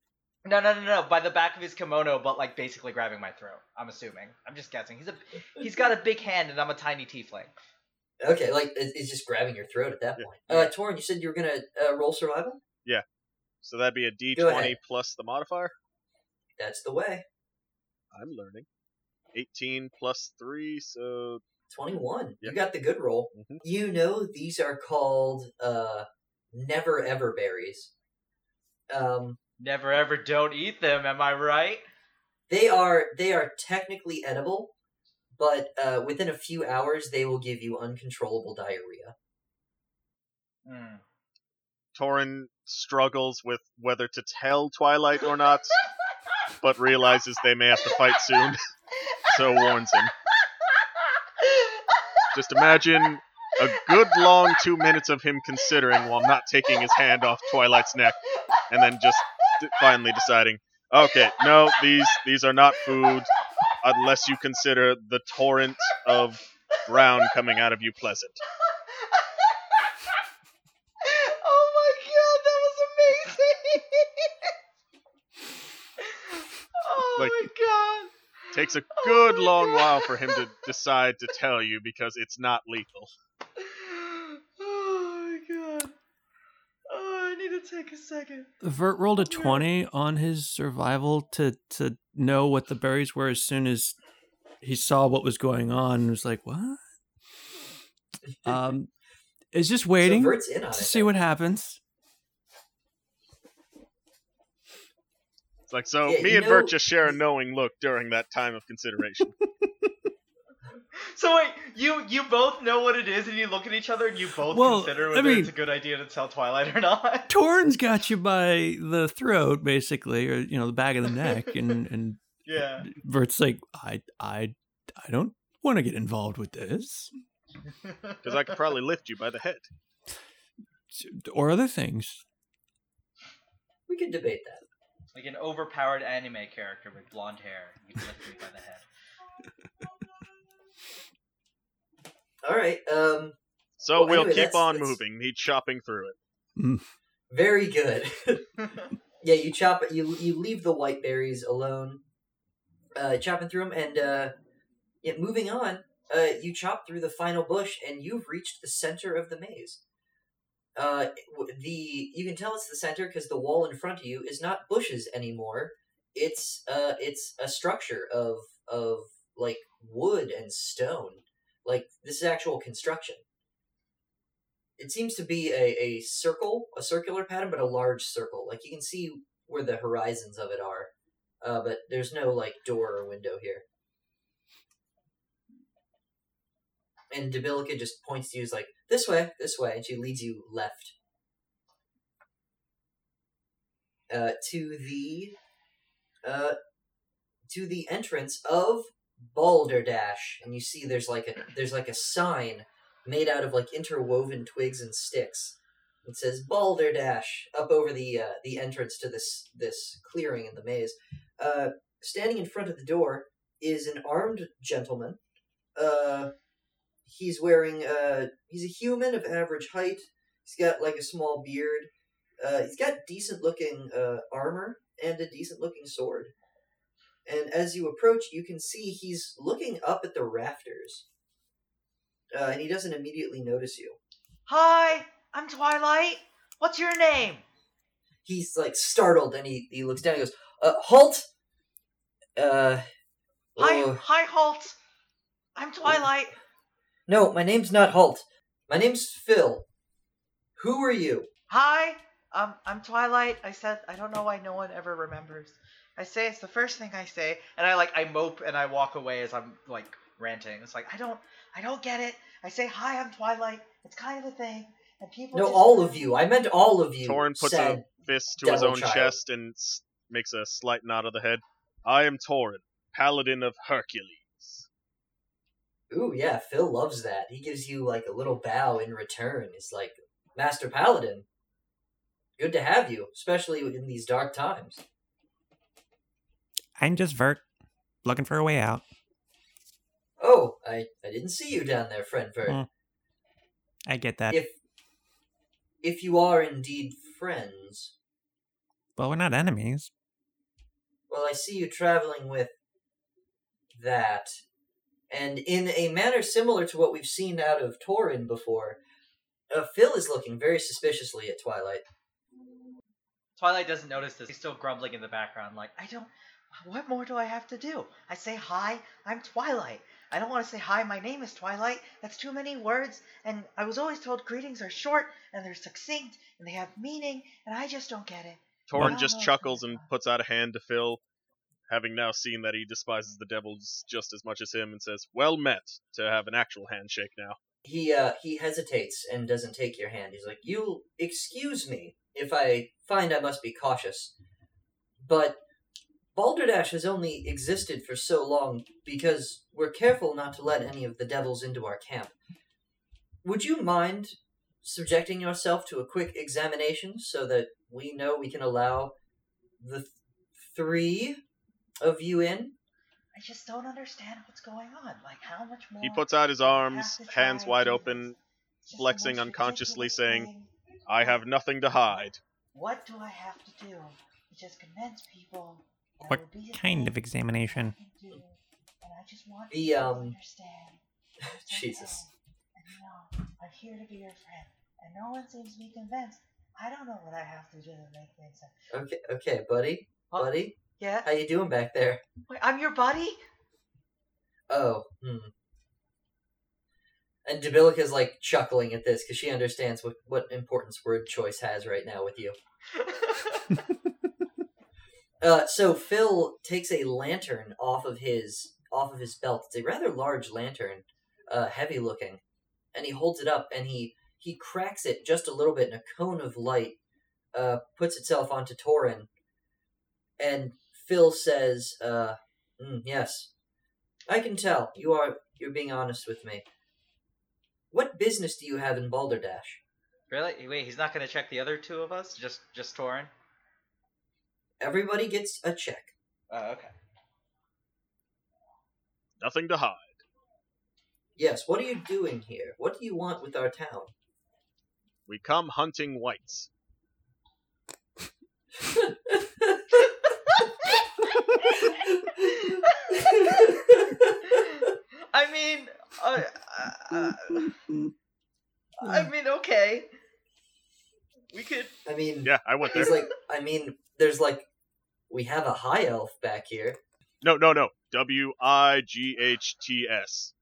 No, no, no, no. By the back of his kimono, but like basically grabbing my throat. I'm assuming. I'm just guessing. He's a he's got a big hand, and I'm a tiny tiefling. Okay, like it- it's just grabbing your throat at that Yeah. point. Uh, Torin, you said you were gonna uh, roll survival. So that'd be a Go D20 plus the modifier. That's the way. I'm learning. 18 plus 3, so 21. Yeah. You got the good roll. Mhm. You know these are called uh never ever berries. Um Never ever don't eat them. Am I right? they are they are technically edible, but uh within a few hours they will give you uncontrollable diarrhea. Hmm. Torin struggles with whether to tell Twilight or not, but realizes they may have to fight soon, so warns him. Just imagine a good long two minutes of him considering while not taking his hand off Twilight's neck, and then just finally deciding, okay, no, these these are not food, unless you consider the torrent of brown coming out of you pleasant. oh my god, that was amazing! oh Like- my god. Takes a Oh good my long God. while for him to decide to tell you because it's not lethal. Oh my god. Oh, I need to take a second. Vert rolled a 20 on his survival to to know what the berries were as soon as he saw what was going on and was like, "What?" Um is just waiting so to Vert's in on it. see then. what happens. Like, so Yeah, me and Vert know- just share a knowing look during that time of consideration. So wait, you you both know what it is, and you look at each other, and you both Well, consider I whether mean- it's a good idea to tell Twilight or not. Torin's got you by the throat, basically, or you know, the back of the neck, and and Yeah. Vert's like, I I I don't want to get involved with this Because I could probably lift you by the head. or other things. We could debate that. Like an overpowered anime character with blonde hair. You can lift me by the head. All right. Um So Well, we'll anyway, keep that's- on that's- moving, me chopping through it. very good. yeah, you chop it. You you leave the white berries alone, uh, chopping through them, and uh, yeah, moving on. Uh, you chop through the final bush, and you've reached the center of the maze. Uh, the you can tell it's the center because the wall in front of you is not bushes anymore. It's uh, it's a structure of of like wood and stone. Like this is actual construction. It seems to be a, a circle, a circular pattern, but a large circle. Like you can see where the horizons of it are, uh, but there's no like door or window here. And Debilica just points to you, is like this way, this way, and she leads you left uh, to the uh, to the entrance of Balderdash, and you see there's like a there's like a sign made out of like interwoven twigs and sticks. It says Balderdash up over the uh, the entrance to this this clearing in the maze. Uh, standing in front of the door is an armed gentleman. Uh, he's wearing uh he's a human of average height. He's got like a small beard. Uh, he's got decent looking uh, armor and a decent looking sword. And as you approach, you can see he's looking up at the rafters. Uh, and he doesn't immediately notice you. Hi, I'm Twilight. What's your name? He's like startled and he, he looks down and goes, uh, Halt! Uh, Hi, oh, hi, Halt. I'm Twilight. No, my name's not Halt. My name's Phil. Who are you? Hi, um, I'm Twilight. I said I don't know why no one ever remembers. I say it's the first thing I say, and I like I mope and I walk away as I'm like ranting. It's like I don't, I don't get it. I say hi, I'm Twilight. It's kind of a thing, and people. No, just- all of you. I meant all of you. Torin puts said, a fist to his own child. chest and makes a slight nod of the head. I am Torin, paladin of Hercules. Ooh, yeah, Phil loves that. He gives you like a little bow in return. It's like, Master Paladin, good to have you, especially in these dark times. I'm just Vert, looking for a way out. Oh, I, I didn't see you down there, friend Vert. Hmm. I get that. If if you are indeed friends, Well, we're not enemies. well, I see you traveling with that, and in a manner similar to what we've seen out of Torin before. Uh, Phil is looking very suspiciously at Twilight. Twilight doesn't notice this. He's still grumbling in the background, like, I don't. What more do I have to do? I say hi, I'm Twilight. I don't want to say hi, my name is Twilight. That's too many words, and I was always told greetings are short and they're succinct and they have meaning, and I just don't get it. Torin just chuckles and puts out a hand to Phil, having now seen that he despises the devils just as much as him, and says, Well met, to have an actual handshake now. He uh he hesitates and doesn't take your hand. He's like, "You'll excuse me if I find I must be cautious, but Balderdash has only existed for so long because we're careful not to let any of the devils into our camp. Would you mind subjecting yourself to a quick examination so that we know we can allow the th- three of you in?" I just don't understand what's going on. Like, how much more? He puts out his arms, have to try hands wide open. Just flexing unconsciously, saying, thing. I have nothing to hide. What do I have to do? To just convince people. that What be kind of examination? I do, and I just want The, to um, understand. Jesus. okay. And you know, I'm here to be your friend, and no one seems to be convinced. I don't know what I have to do to make things. Okay, okay, buddy, Oh. buddy, Yeah, how you doing back there? Wait, I'm your buddy. Oh, hmm. And Debilica's like chuckling at this because she understands what, what importance word choice has right now with you. Uh, so Phil takes a lantern off of his off of his belt. It's a rather large lantern, uh, heavy looking, and he holds it up and he he cracks it just a little bit, and a cone of light uh, puts itself onto Torin. And Phil says, uh, "Mm, "Yes, I can tell you are you're being honest with me. What business do you have in Balderdash? really? Wait, he's not gonna check the other two of us? Just, just Torin? Everybody gets a check. Oh, okay. Nothing to hide. Yes. What are you doing here? What do you want with our town?" We come hunting wights. I mean, uh, uh, uh, I mean, okay. We could. I mean, Yeah, I went there. he's like, I mean, there's like, we have a high elf back here. No, no, no. W I G H T S.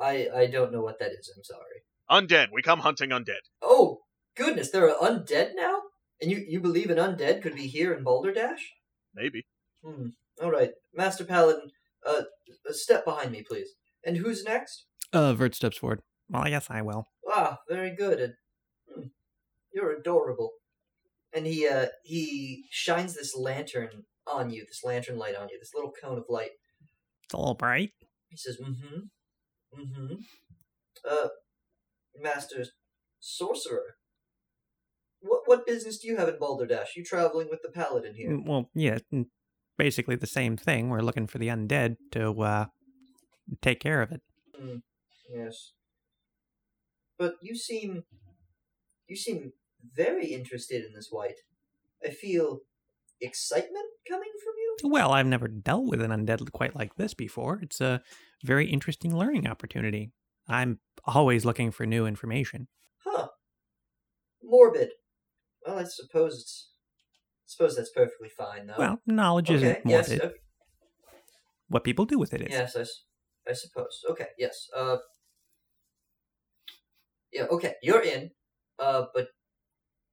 I I don't know what that is. I'm sorry. Undead. We come hunting undead. Oh goodness, there are undead now, and you you believe an undead could be here in Balderdash? Maybe. Hmm. All right, Master Paladin, uh, a step behind me, please. And who's next? Uh, Vert steps forward. Well, I guess I will. Ah, very good. And, hmm, you're adorable. And he uh he shines this lantern on you, this lantern light on you, this little cone of light. It's a little bright. He says, "Mm-hmm, mm-hmm." Uh, Master Sorcerer, what what business do you have in Balderdash? You traveling with the Paladin here? Mm, Well, yeah, basically the same thing. We're looking for the undead to uh, take care of it. Mm, yes. But you seem, you seem very interested in this wight. I feel excitement coming from you. Well, I've never dealt with an undead quite like this before. It's a very interesting learning opportunity. I'm always looking for new information. Huh. Morbid. Well, I suppose it's. Suppose that's perfectly fine, though. Well, knowledge okay. isn't Yes. okay. What people do with it is. Yes, I suppose. Okay, yes. Uh, yeah, okay, you're in. Uh, but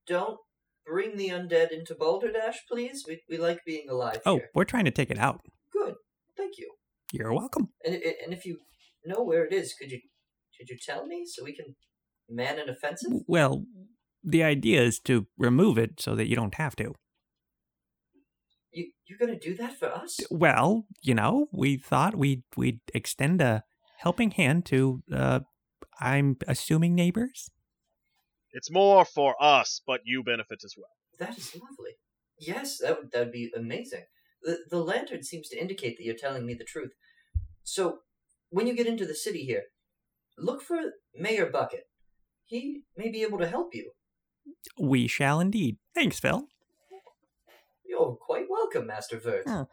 don't bring the undead into Balderdash, please? We we like being alive Oh, here. we're trying to take it out. Good, thank you. You're welcome. And and if you know where it is, could you could you tell me so we can man an offensive? Well, the idea is to remove it so that you don't have to. You you're gonna do that for us? Well, you know, we thought we'd we'd extend a helping hand to uh I'm assuming neighbors. It's more for us, but you benefit as well. That is lovely. Yes, that would that would be amazing. The the lantern seems to indicate that you're telling me the truth. So when you get into the city here, look for Mayor Bucket. He may be able to help you. We shall indeed. Thanks, Phil. You're quite welcome, Master Vert. Hmm.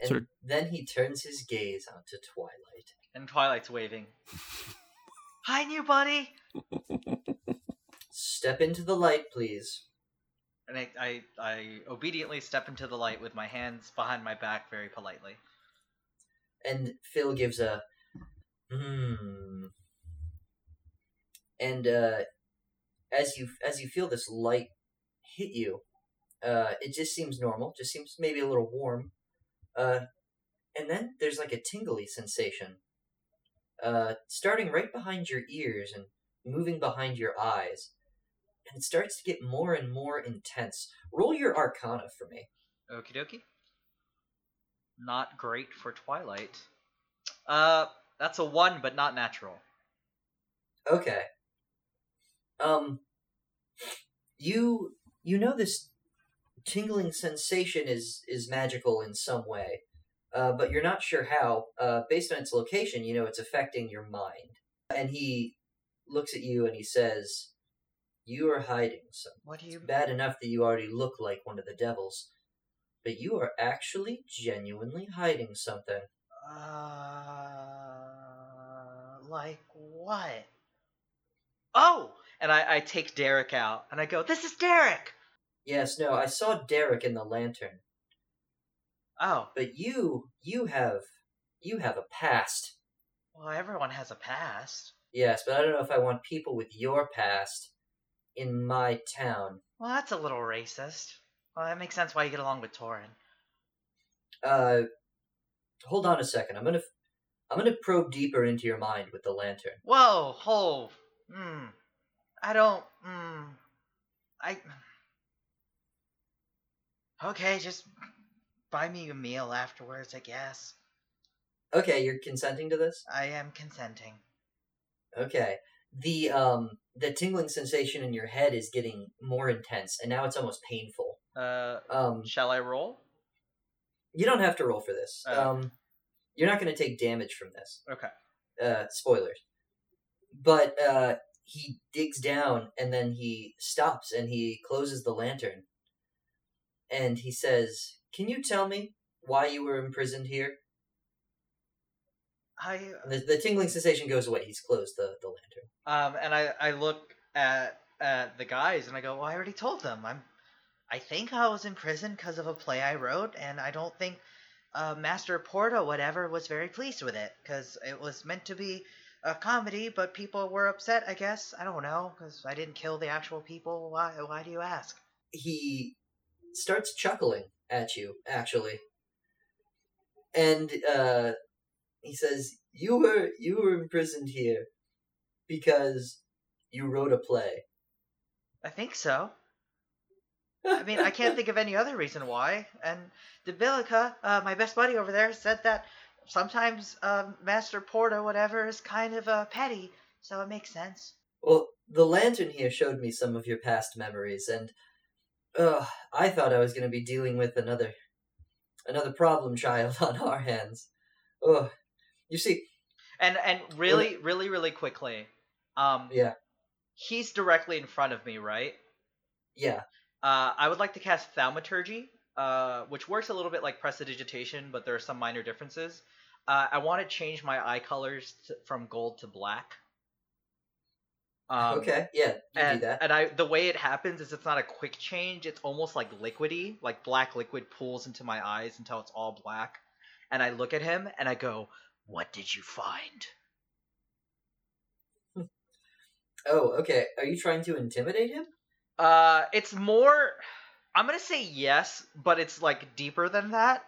And Sort of- then he turns his gaze onto Twilight. And Twilight's waving. Hi, new buddy. Step into the light, please. And I, I, I obediently step into the light with my hands behind my back very politely. And Phil gives a hmm. And uh, as you as you feel this light hit you, uh, it just seems normal. Just seems maybe a little warm. Uh, and then there's like a tingly sensation, uh, starting right behind your ears and moving behind your eyes, and it starts to get more and more intense. Roll your Arcana for me. Okie dokie. Not great for Twilight. Uh, that's a one, but not natural. Okay. Um you you know this tingling sensation is is magical in some way. Uh, but you're not sure how. Uh, based on its location, you know it's affecting your mind. And he looks at you and he says, "You are hiding something. What do you? Bad enough that you already look like one of the devils, but you are actually genuinely hiding something." Uh, like what? Oh! And I, I take Derek out, and I go, "This is Derek." Yes, no, I saw Derek in the lantern. Oh, but you you have you have a past well, everyone has a past. yes but i don't know if i want people with your past in my town Well, that's a little racist. Well, that makes sense why you get along with Torin. uh hold on a second i'm gonna i'm gonna probe deeper into your mind with the lantern Whoa, ho, hmm. I don't, hmm. I. Okay, just buy me a meal afterwards, I guess. okay you're consenting to this I am consenting. okay the um the tingling sensation in your head is getting more intense and now it's almost painful Uh, um shall I roll? you don't have to roll for this Oh. um you're not going to take damage from this Okay. uh, spoilers. But uh, he digs down and then he stops and he closes the lantern. And he says, Can you tell me why you were imprisoned here? I The, the tingling sensation goes away. He's closed the, the lantern. um, and I I look at at the guys and I go, well, I already told them. I'm, I think I was in prison because of a play I wrote, and I don't think, uh, Master Porta, whatever was very pleased with it because it was meant to be a comedy, but people were upset. I guess I don't know because I didn't kill the actual people. Why? Why do you ask? He starts chuckling at you, actually. And uh, he says, You were you were imprisoned here because you wrote a play. I think so. I mean, I can't think of any other reason why. And Debilica, uh, my best buddy over there, said that sometimes uh, Master Porto, whatever, is kind of uh, petty, so it makes sense. Well, the lantern here showed me some of your past memories, and uh, I thought I was going to be dealing with another another problem child on our hands. Ugh. You see, And and really, really, really quickly, um, yeah, he's directly in front of me, right? yeah, Uh, I would like to cast Thaumaturgy, uh, which works a little bit like Prestidigitation, but there are some minor differences. Uh, I want to change my eye colors to, from gold to black. Um, okay, yeah, you and, do that. and I the way it happens is it's not a quick change. It's almost like liquidy, like black liquid pools into my eyes until it's all black. And I look at him and I go, "What did you find?" Oh, okay. Are you trying to intimidate him? Uh, it's more. I'm gonna say yes, but it's like deeper than that.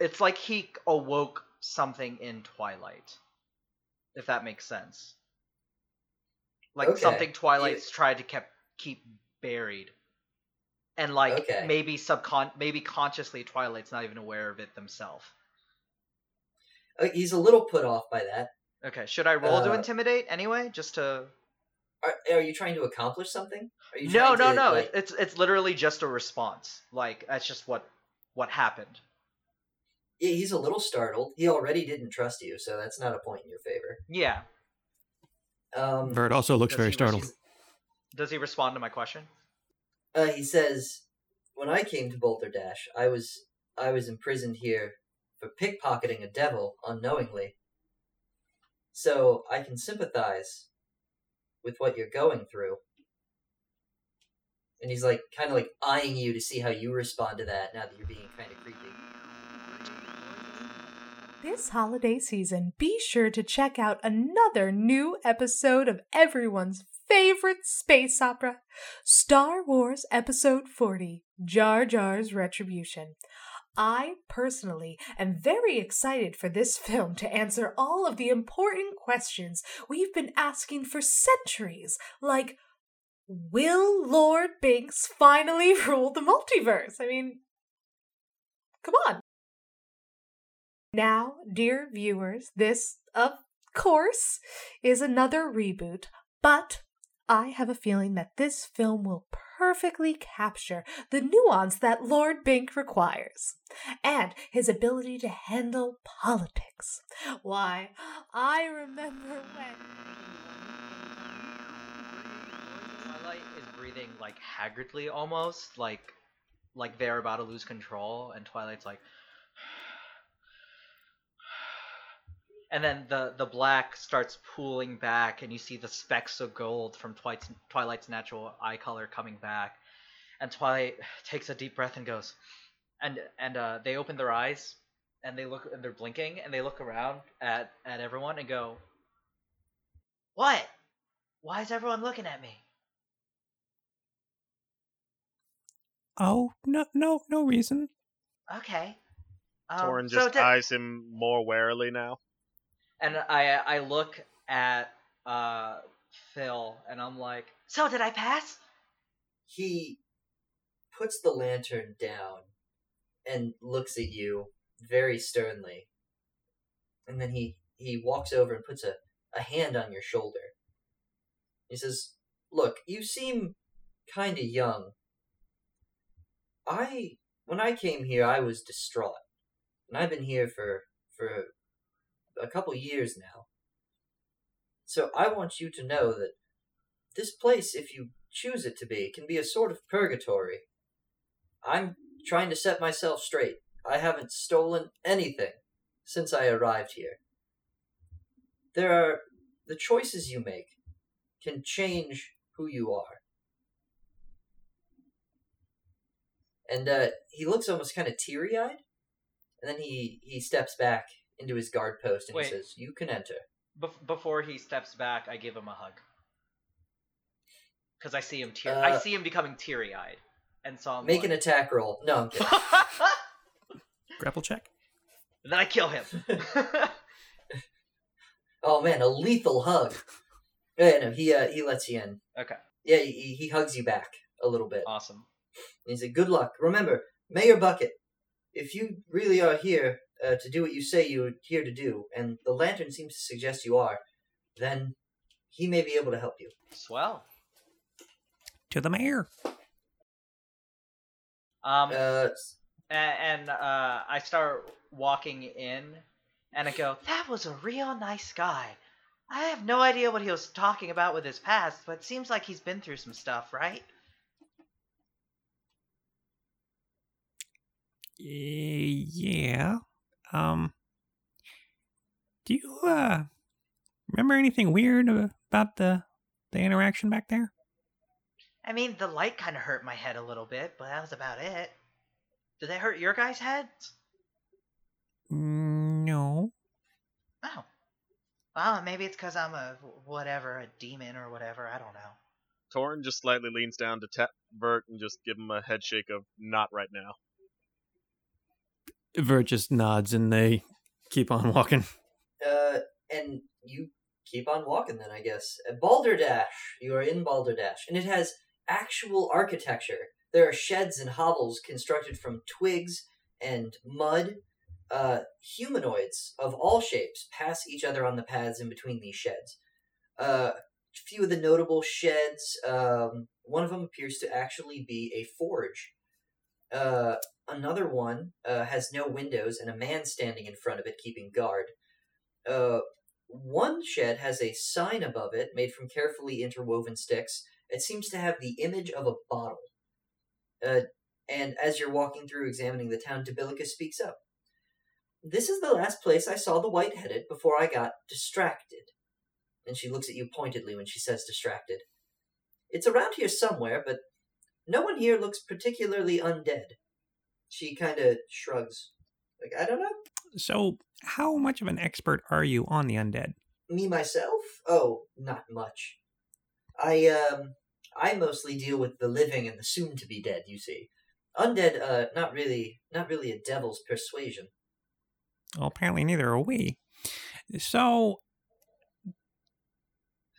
It's like he awoke something in Twilight, if that makes sense. Like Okay. something Twilight's tried to kept keep buried, and like Okay. maybe subcon maybe consciously Twilight's not even aware of it themselves. Uh, he's a little put off by that. Okay, should I roll to Uh, intimidate anyway, just to? Are, are you trying to accomplish something? Are you No, no, to, no. like- It's it's literally just a response. Like that's just what what happened. Yeah, he's a little startled. He already didn't trust you, so that's not a point in your favor. Yeah. Um, Vert also looks very startled. res- Does he respond to my question? uh, he says, "When I came to Balderdash, I was I was imprisoned here for pickpocketing a devil unknowingly. So I can sympathize with what you're going through." And he's like, kind of like eyeing you to see how you respond to that. Now that you're being kind of creepy. This holiday season, be sure to check out another new episode of everyone's favorite space opera, Star Wars Episode 40 Jar Jar's Retribution. I personally am very excited for this film to answer all of the important questions we've been asking for centuries, like Will Lord Binks finally rule the multiverse? I mean, come on. Now, dear viewers, this, of course, is another reboot, but I have a feeling that this film will perfectly capture the nuance that Lord Bink requires and his ability to handle politics. Why, I remember when. Twilight is breathing like haggardly almost, like like they're about to lose control, and Twilight's like And then the, the black starts pooling back, and you see the specks of gold from Twilight's, Twilight's natural eye color coming back. And Twilight takes a deep breath and goes, and and uh, they open their eyes, and they look and they're blinking, and they look around at at everyone and go, "What? Why is everyone looking at me?" Oh no, no, no reason. Okay. Um, Torin so just eyes him more warily now. And I I look at uh Phil and I'm like, so did I pass? he puts the lantern down and looks at you very sternly. And then he, he walks over and puts a, a hand on your shoulder. He says, Look, you seem kind of young. I, when I came here, I was distraught. And I've been here for, for a couple years now. So I want you to know that this place, if you choose it to be, can be a sort of purgatory. I'm trying to set myself straight. I haven't stolen anything since I arrived here. There are the choices you make can change who you are. And uh, he looks almost kind of teary eyed, and then he, he steps back into his guard post and Wait. he says, You can enter. Bef- before he steps back, I give him a hug. Cuz I see him tear I Uh, see him becoming teary-eyed. And so I'm Make an attack roll. No, I'm kidding. Grapple check. then I kill him. Oh man, a lethal hug. Yeah, no, he uh, he lets you in. okay, Yeah, he, he hugs you back a little bit. awesome. And he said, "Good luck. Remember, Mayor Bucket, if you really are here uh, to do what you say you're here to do, and the lantern seems to suggest you are, then he may be able to help you." Swell. To the mayor. Um Uh, a- and uh, I start walking in, and I go, "That was a real nice guy. I have no idea what he was talking about with his past, but it seems like he's been through some stuff, right?" Eh, Yeah. Um. Do you uh remember anything weird about the the interaction back there? I mean, the light kind of hurt my head a little bit, but that was about it. Did that hurt your guys' heads? Mm, No. Oh. Well, maybe it's because I'm a whatever, a demon or whatever. I don't know. Torin just slightly leans down to tap Vert and just give him a head shake of not right now. Vert just nods and they keep on walking. Uh, and you keep on walking then, I guess. Balderdash, you are in Balderdash, and it has actual architecture. There are sheds and hovels constructed from twigs and mud. Uh, humanoids of all shapes pass each other on the paths in between these sheds. Uh, a few of the notable sheds, um, one of them appears to actually be a forge. Uh, another one uh, has no windows and a man standing in front of it keeping guard. Uh, one shed has a sign above it made from carefully interwoven sticks. It seems to have the image of a bottle. Uh, and as you're walking through examining the town, Debilica speaks up. This is the last place I saw the wight headed before I got distracted. And she looks at you pointedly when she says distracted. It's around here somewhere, but no one here looks particularly undead. She kind of shrugs. Like, I don't know. So, how much of an expert are you on the undead? Me myself? Oh, not much. I um I mostly deal with the living and the soon to be dead, you see. Undead uh not really not really a devil's persuasion. Well, apparently neither are we. So,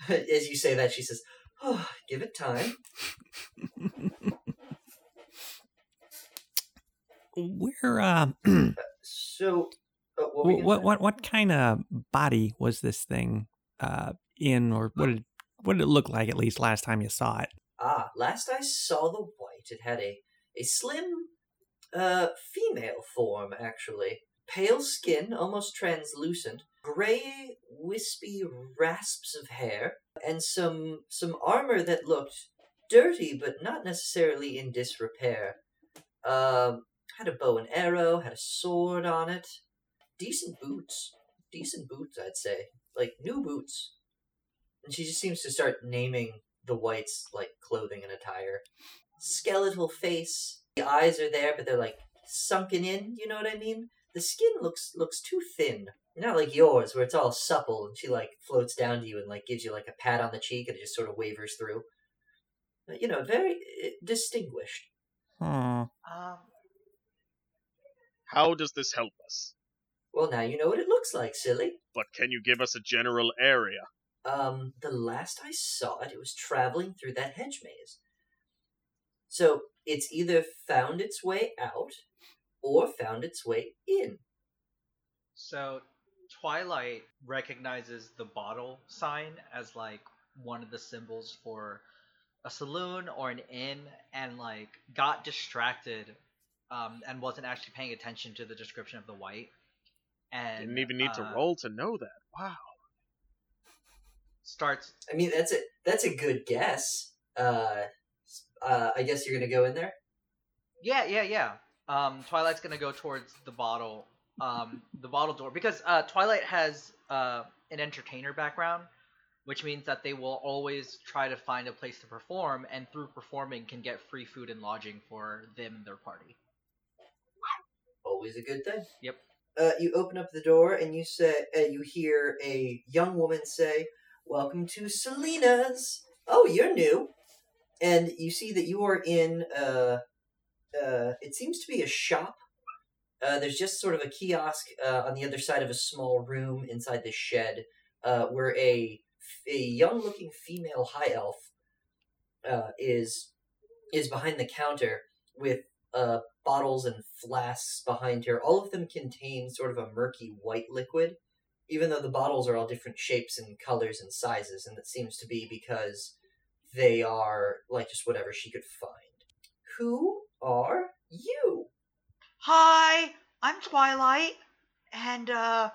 As you say that she says, "Oh, give it time." where uh So uh, what, what what what, kind of body was this thing uh in or what did what did it look like at least last time you saw it? Ah, last I saw the wight, it had a a slim uh female form actually. Pale skin, almost translucent, gray wispy rasps of hair, and some some armor that looked dirty but not necessarily in disrepair. Um had a bow and arrow, had a sword on it. Decent boots. Decent boots, I'd say. Like new boots. And she just seems to start naming the wight's like clothing and attire. Skeletal face. The eyes are there, but they're like sunken in. You know what I mean? The skin looks looks too thin. Not like yours, where it's all supple, and she like floats down to you and like gives you like a pat on the cheek, and it just sort of wavers through. But, you know, very uh, distinguished. Hmm. Um, How does this help us? Well, now you know what it looks like, silly. But can you give us a general area? Um, the last I saw it, it was traveling through that hedge maze. So it's either found its way out or found its way in. So Twilight recognizes the bottle sign as like one of the symbols for a saloon or an inn and like got distracted um, and wasn't actually paying attention to the description of the wight. And Didn't even need to uh, roll to know that. Wow. Starts I mean, that's a that's a good guess. Uh, uh, I guess you're gonna go in there. Yeah, yeah, yeah. Um, Twilight's gonna go towards the bottle, um, the bottle door because uh, Twilight has uh, an entertainer background, which means that they will always try to find a place to perform, and through performing can get free food and lodging for them and their party. Always a good thing. Yep. Uh, you open up the door and you say, uh, you hear a young woman say, "Welcome to Selena's." Oh, you're new, and you see that you are in. Uh, uh, it seems to be a shop. Uh, there's just sort of a kiosk uh, on the other side of a small room inside the shed, uh, where a a young-looking female high elf uh, is is behind the counter with uh, bottles and flasks behind her. All of them contain sort of a murky white liquid, even though the bottles are all different shapes and colors and sizes, and it seems to be because they are like just whatever she could find. Who are you? Hi, I'm Twilight, and uh,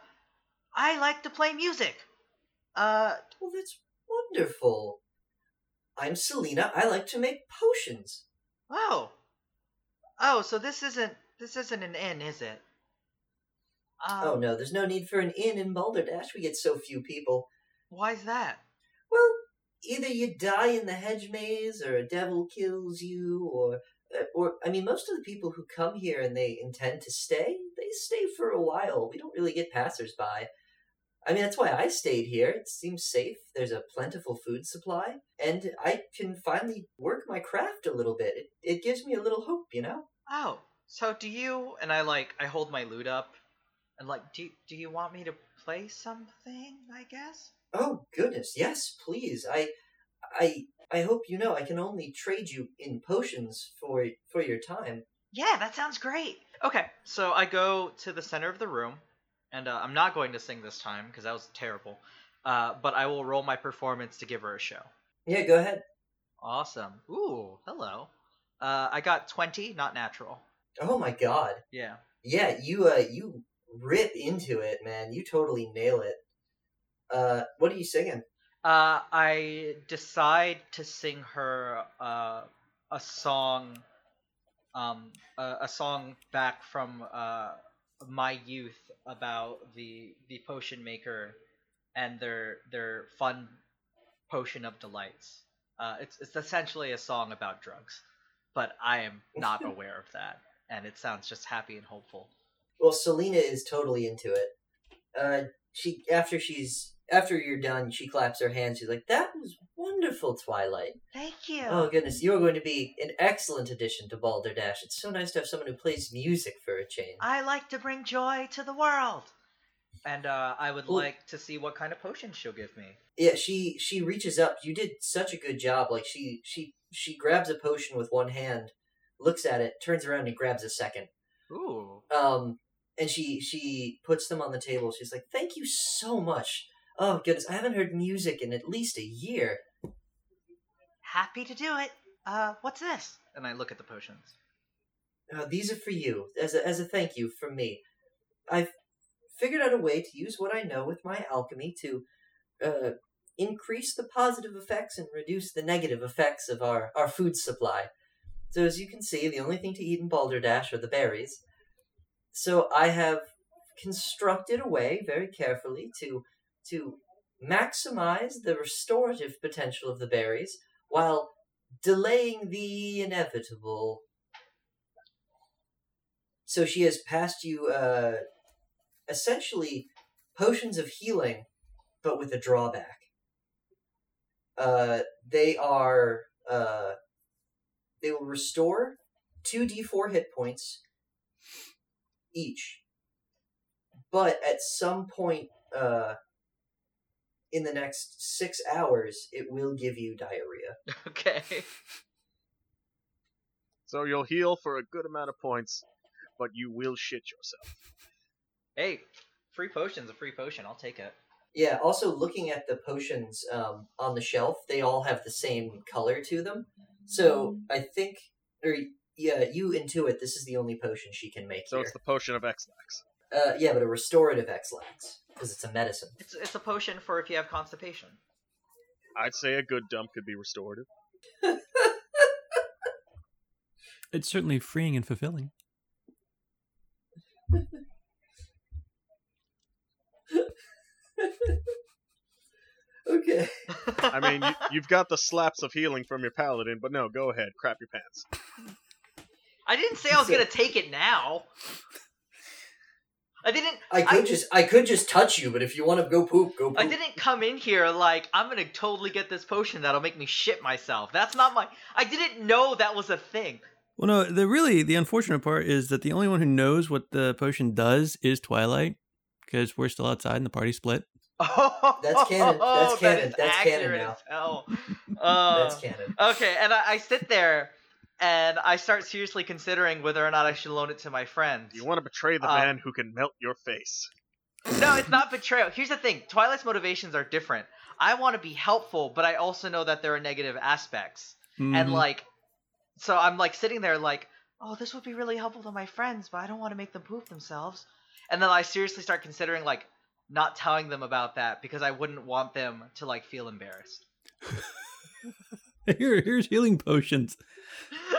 I like to play music. Uh, Well, that's wonderful. I'm Selena. I like to make potions. oh, oh, so this isn't this isn't an inn, is it? Um, oh no, there's no need for an inn in Balderdash. We get so few people. Why's that? Well, either you die in the hedge maze, or a devil kills you, or uh, or I mean, most of the people who come here and they intend to stay, they stay for a while. We don't really get passersby. I mean, that's why I stayed here. It seems safe. There's a plentiful food supply, and I can finally work my craft a little bit. It, it gives me a little hope, you know? Oh, so do you? And I like I hold my lute up, and like, do do you want me to play something? I guess. Oh goodness, yes, please. I, I, I hope you know I can only trade you in potions for for your time. Yeah, that sounds great. Okay, so I go to the center of the room, and uh, I'm not going to sing this time because that was terrible. Uh, but I will roll my performance to give her a show. Yeah, go ahead. Awesome. Ooh, hello. Uh, I got 20, not natural. Oh my god. Yeah. Yeah, you uh you rip into it, man. You totally nail it. Uh what are you singing? Uh, I decide to sing her uh, a song, um, a, a song back from uh, my youth about the the potion maker and their their fun potion of delights. Uh, it's it's essentially a song about drugs, but I am not aware of that, and it sounds just happy and hopeful. Well, Selena is totally into it. Uh she after she's after you're done, she claps her hands. She's like, "That was wonderful, Twilight. Thank you. Oh goodness, you are going to be an excellent addition to Balderdash. It's so nice to have someone who plays music for a change." I like to bring joy to the world. And uh, I would Well- like to see what kind of potion she'll give me. Yeah, she she reaches up. You did such a good job. Like she she she grabs a potion with one hand, looks at it, turns around and grabs a second. Ooh. Um, and she she puts them on the table. She's like, "Thank you so much. Oh goodness, I haven't heard music in at least a year." Happy to do it. Uh, what's this? And I look at the potions. Uh, these are for you as a as a thank you from me. I've figured out a way to use what I know with my alchemy to uh, increase the positive effects and reduce the negative effects of our, our food supply. So as you can see, the only thing to eat in Balderdash are the berries. So I have constructed a way very carefully to to maximize the restorative potential of the berries while delaying the inevitable. So she has passed you uh, essentially potions of healing, but with a drawback. Uh, they are uh, they will restore two d4 hit points each, but at some point uh, in the next six hours, it will give you diarrhea. Okay. So you'll heal for a good amount of points, but you will shit yourself. Hey, free potion's a free potion. I'll take it. Yeah. Also, looking at the potions um, on the shelf, they all have the same color to them. So I think, or yeah, you intuit this is the only potion she can make So here. it's the potion of Ex-Lax. Uh, yeah, but a restorative Ex-Lax because it's a medicine. It's it's a potion for if you have constipation. I'd say a good dump could be restorative. It's certainly freeing and fulfilling. Okay. I mean, you, you've got the slaps of healing from your paladin, but no, go ahead, crap your pants. I didn't say I was So- gonna take it now. I didn't. I could just I could just touch you, but if you want to go poop, go poop. I didn't come in here like I'm gonna totally get this potion that'll make me shit myself. That's not my. I didn't know that was a thing. Well, no, the really the unfortunate part is that the only one who knows what the potion does is Twilight, because we're still outside and the party split. Oh, That's canon. That's that canon. is That's canon accurate now. as hell. Uh, That's canon. Okay, and I, I sit there and I start seriously considering whether or not I should loan it to my friends. You want to betray the Um, man who can melt your face. No, it's not betrayal. Here's the thing Twilight's motivations are different. I want to be helpful, but I also know that there are negative aspects. And, Mhm. like, so I'm, like, sitting there, like, oh, this would be really helpful to my friends, but I don't want to make them poop themselves. And then I seriously start considering, like, not telling them about that because I wouldn't want them to, like, feel embarrassed. Here, here's healing potions.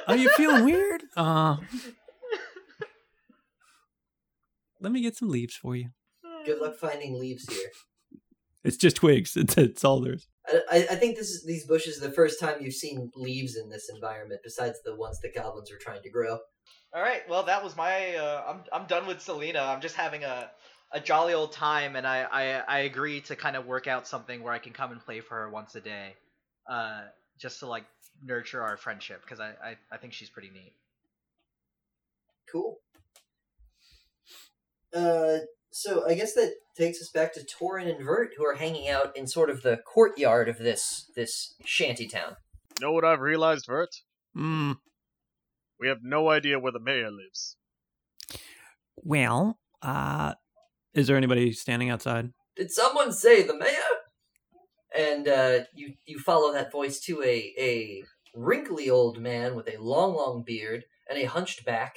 Are you feeling weird? Uh, let me get some leaves for you. Good luck finding leaves here. It's just twigs. It's, it's all there is. I, I I think this is these bushes are the first time you've seen leaves in this environment, besides the ones the goblins are trying to grow. All right, well, that was my. Uh, I'm I'm done with Selena. I'm just having a a jolly old time, and I, I I agree to kind of work out something where I can come and play for her once a day, uh, just to like nurture our friendship because I, I I think she's pretty neat. Cool. Uh, so I guess that takes us back to Torin and Vert, who are hanging out in sort of the courtyard of this this shanty town. Know what I've realized, Vert? Hmm. We have no idea where the mayor lives. Well, uh, is there anybody standing outside? Did someone say the mayor? And uh, you you follow that voice to a a wrinkly old man with a long long beard and a hunched back,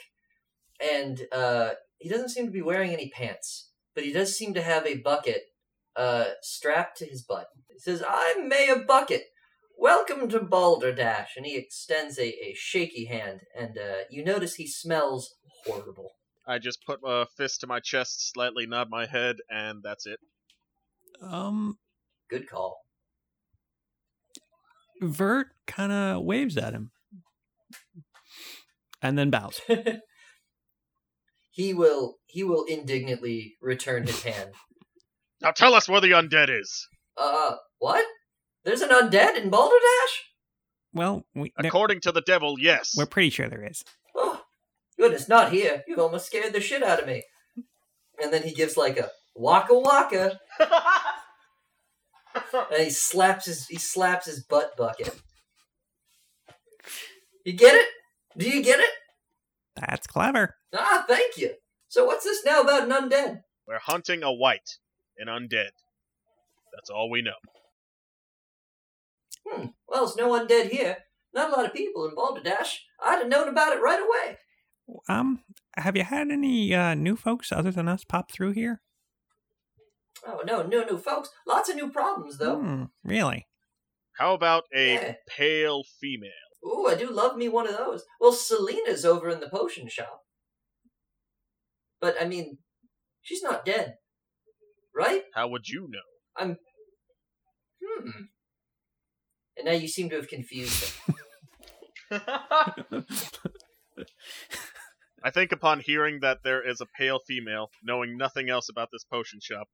and uh, he doesn't seem to be wearing any pants, but he does seem to have a bucket uh, strapped to his butt. He says, "I'm Mayor Bucket. Welcome to Balderdash." And he extends a, a shaky hand, and uh, you notice he smells horrible. I just put a fist to my chest, slightly nod my head, and that's it. Um, Good call. Vert kind of waves at him and then bows. he will he will indignantly return his hand. Now tell us where the undead is. Uh, what? There's an undead in Balderdash? Well, we, According to the devil, yes. we're pretty sure there is. Oh, goodness, not here. You've almost scared the shit out of me. And then he gives like a waka waka, and he slaps his he slaps his butt bucket. You get it? Do you get it? That's clever. Ah, thank you. So what's this now about an undead? We're hunting a wight, an undead. That's all we know. Hmm. Well, there's no undead here. Not a lot of people in Balderdash. I'd have known about it right away. Um, have you had any uh, new folks other than us pop through here? Oh no, no, no, folks. Lots of new problems though. Hmm, really? How about a Yeah. pale female? Ooh, I do love me one of those. Well, Selena's over in the potion shop. But, I mean, she's not dead. Right? How would you know? I'm. Hmm. And now you seem to have confused him. I think upon hearing that there is a pale female, knowing nothing else about this potion shop,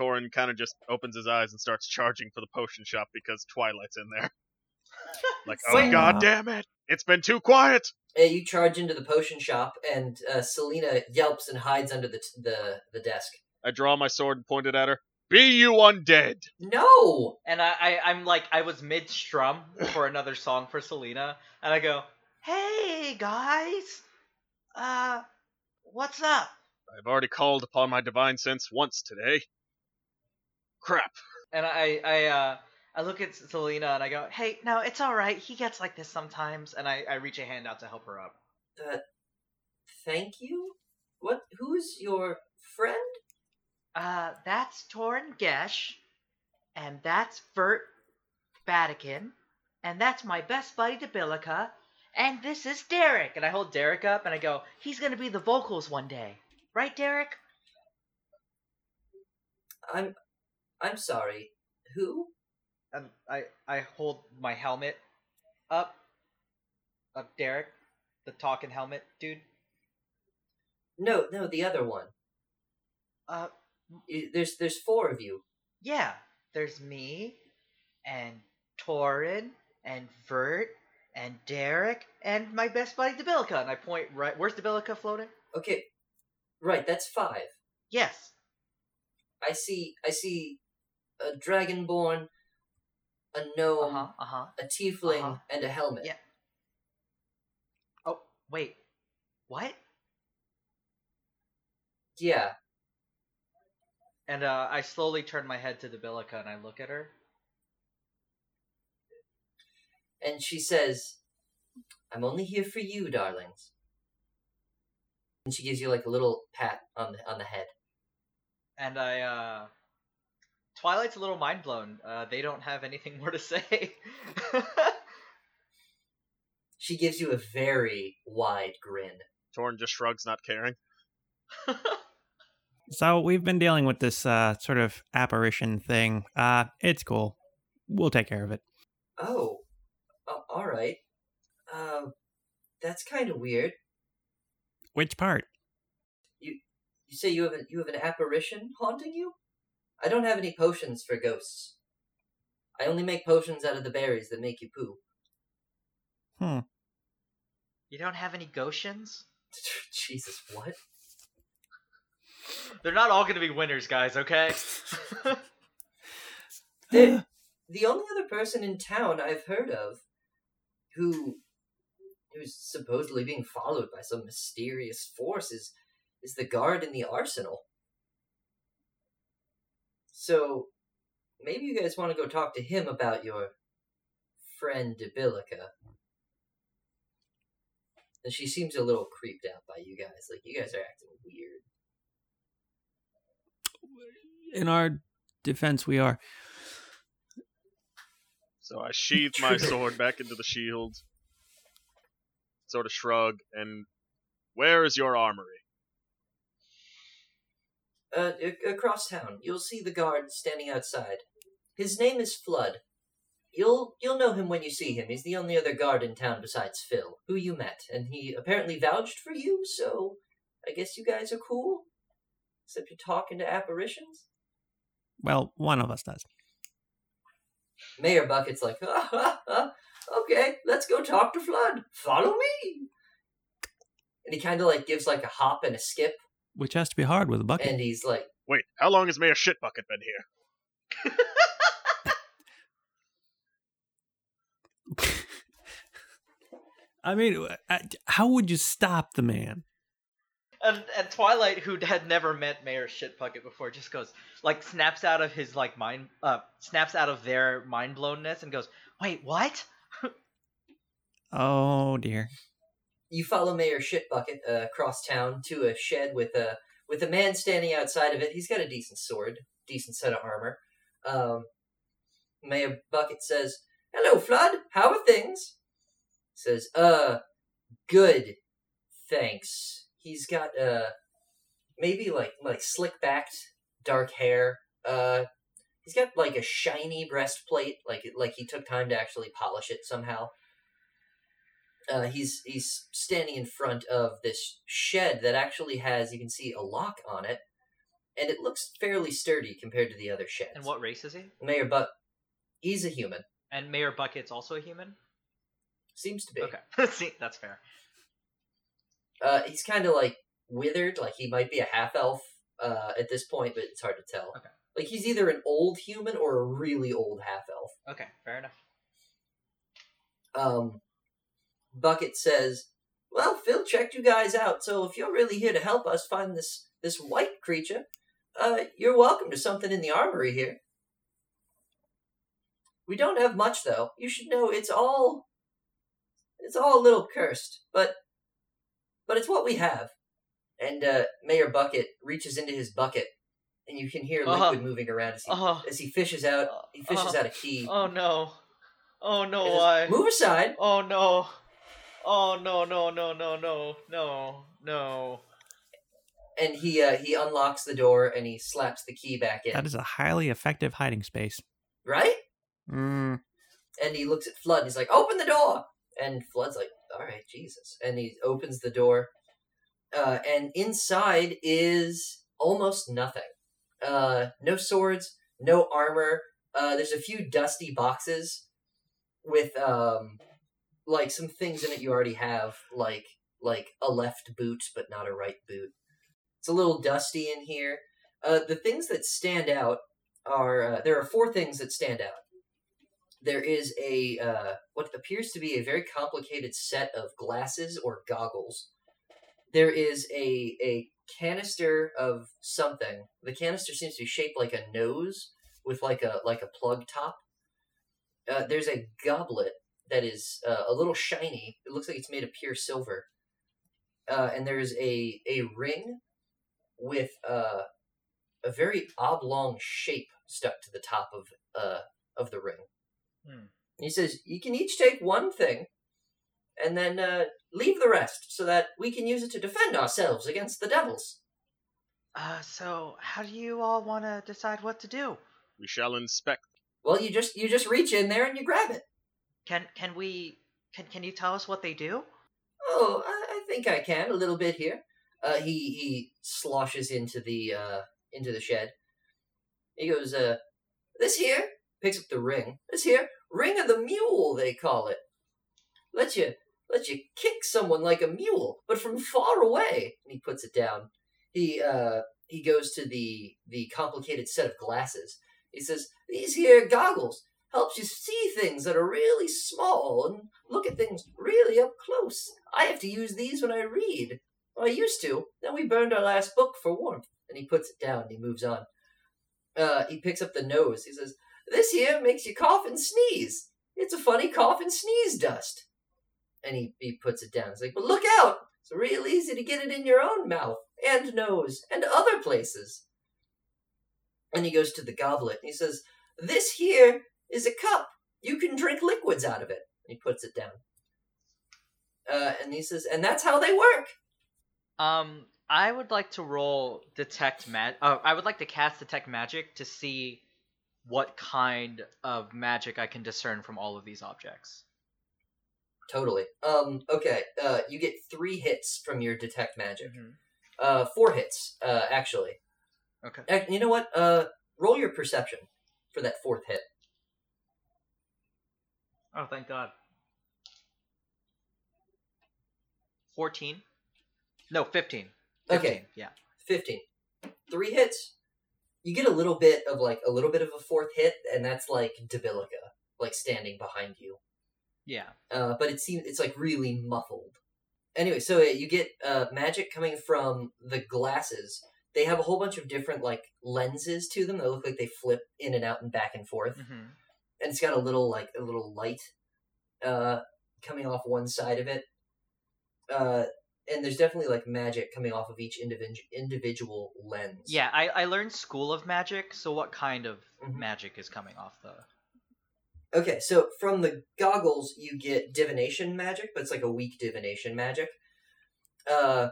Torin kind of just opens his eyes and starts charging for the potion shop because Twilight's in there. like, oh Wait. god damn it! It's been too quiet! Uh, you charge into the potion shop, and uh, Selena yelps and hides under the, t- the the desk. I draw my sword and point it at her. Be you undead! No! and I, I I'm like I was mid strum for another song for Selena, and I go, "Hey guys, uh, what's up?" I've already called upon my divine sense once today. Crap. And I I uh I look at Selena and I go, "Hey, no, it's all right. He gets like this sometimes." And I I reach a hand out to help her up. Uh, thank you? What? Who's your friend? Uh, that's Torin Gesh, and that's Vert Vatican, and that's my best buddy Debilica, and this is Derek. And I hold Derek up and I go, "He's gonna be the vocals one day, right, Derek?" I'm. I'm sorry. Who? And I I hold my helmet up, up Derek, the talking helmet dude. No, no, the other one. Uh, There's there's four of you. yeah. There's me, and Torin, and Vert, and Derek, and my best buddy Debilica. And I point right. Where's Debilica floating? Okay, right. That's five. Yes. I see. I see a dragonborn, a gnome, Uh huh. Uh huh. a tiefling, Uh-huh. and a helmet. Yeah. Oh wait. What? Yeah. And uh, I slowly turn my head to Debilica and I look at her. And she says, "I'm only here for you, darlings." And she gives you like a little pat on the on the head. And I, uh. Twilight's a little mind blown. Uh, they don't have anything more to say. She gives you a very wide grin. Torin just shrugs, not caring. So we've been dealing with this uh, sort of apparition thing. Uh, it's cool. We'll take care of it. Oh, uh, all right. Um, that's kind of weird. Which part? You You say you have an you have an apparition haunting you? I don't have any potions for ghosts. I only make potions out of the berries that make you poo. Hmm. You don't have any Goshens? Jesus, what? They're not all gonna be winners, guys. Okay. The, the only other person in town I've heard of who who's supposedly being followed by some mysterious force is is the guard in the arsenal. So maybe you guys want to go talk to him about your friend Debilica. And she seems a little creeped out by you guys. Like you guys are acting weird. In our defense, we are. So I sheathe my sword back into the shield, sort of shrug, and where is your armory? Uh, a- across town, you'll see the guard standing outside. His name is Flood. You'll you'll know him when you see him. He's the only other guard in town besides Phil, who you met, and he apparently vouched for you. So I guess you guys are cool. Except you're talking to apparitions. Well, one of us does. Mayor Bucket's like, ha, ha, ha. okay, let's go talk to Flood. Follow me. And he kind of like gives like a hop and a skip, Which has to be hard with a bucket. and he's like, Wait, how long has Mayor Shitbucket been here? I mean, how would you stop the man? And, and Twilight, who had never met Mayor Shitbucket before, just goes like snaps out of his like mind, uh, snaps out of their mind blownness and goes, "Wait, what?" Oh dear. You follow Mayor Shitbucket uh, across town to a shed with a with a man standing outside of it. He's got a decent sword, decent set of armor. Um, Mayor Bucket says, "Hello, Flood. How are things?" Says, "Uh, good, thanks." He's got uh maybe like like slick backed dark hair. Uh, he's got like a shiny breastplate, like like he took time to actually polish it somehow uh, he's he's standing in front of this shed that actually has you can see a lock on it, and it looks fairly sturdy compared to the other sheds. And what race is he? Mayor Buck? He's a human. And Mayor Bucket's also a human. Seems to be. Okay, see, that's fair. Uh, he's kind of like withered, like he might be a half elf uh, at this point, but it's hard to tell. Okay. Like he's either an old human or a really old half elf. Okay, fair enough. um, Bucket says, "Well, Phil checked you guys out, so if you're really here to help us find this this wight creature, uh, you're welcome to something in the armory here. We don't have much, though. You should know it's all it's all a little cursed, but but it's what we have." And uh, Mayor Bucket reaches into his bucket, and you can hear Uh-huh. liquid moving around as he Oh, as he fishes out he fishes Uh-huh. out a key. oh no, oh no, why? Move aside. Oh no, oh no, no, no, no, no, no, no. and he uh, he unlocks the door and he slaps the key back in. That is a highly effective hiding space. right? Mm, And he looks at Flood and he's like, "Open the door!" And Flood's like, "All right, Jesus." And he opens the door, uh, and inside is almost nothing. Uh, no swords, no armor. Uh, there's a few dusty boxes with um, like some things in it you already have, like like a left boot but not a right boot. It's a little dusty in here. Uh, the things that stand out are uh, there are four things that stand out. There is a uh, what appears to be a very complicated set of glasses or goggles. There is a a canister of something. The canister seems to be shaped like a nose with like a like a plug top. Uh, there's a goblet that is uh, a little shiny. It looks like it's made of pure silver. Uh, and there's a a ring with uh, a very oblong shape stuck to the top of uh, of the ring. Hmm. He says, "You can each take one thing, and then uh, leave the rest, so that we can use it to defend ourselves against the devils." Uh, so how do you all want to decide what to do? We shall inspect. Well, you just you just reach in there and you grab it. Can can we can can you tell us what they do? Oh, I, I think I can a little bit here. Uh, he he sloshes into the uh into the shed. He goes, uh, this here picks up the ring. This here ring of the mule, they call it. Let you let you kick someone like a mule, but from far away. And he puts it down. He uh he goes to the the complicated set of glasses. He says, "These here goggles helps you see things that are really small and look at things really up close. I have to use these when I read. Well, I used to. Then we burned our last book for warmth." And he puts it down. And he moves on. Uh, he picks up the nose. He says, "This here makes you cough and sneeze. It's a funny cough and sneeze dust." And he, he puts it down. He's like, "But look out! It's real easy to get it in your own mouth and nose and other places." And he goes to the goblet. And he says, "This here is a cup. You can drink liquids out of it." He puts it down. Uh, and he says, "And that's how they work." Um, I would like to roll detect mag. Uh, I would like to cast detect magic to see what kind of magic I can discern from all of these objects. Totally. Um. Okay. Uh. You get three hits from your detect magic. Mhm. Uh. Four hits. Uh. Actually. Okay. You know what? Uh. Roll your perception for that fourth hit. Oh, thank God. Fourteen. No, fifteen. 15, Okay. Yeah. Fifteen. Three hits. You get a little bit of like a little bit of a fourth hit, and that's like Debilica, like standing behind you. Yeah. uh, but it seems it's like really muffled. Anyway, so uh, you get uh, magic coming from the glasses. They have a whole bunch of different like lenses to them that look like they flip in and out and back and forth, hmm and it's got a little like a little light uh, coming off one side of it. Uh, and there's definitely like magic coming off of each individual individual lens. Yeah, I, I learned School of Magic, so what kind of Mhm. magic is coming off the. Okay, so from the goggles you get divination magic, but it's like a weak divination magic. Uh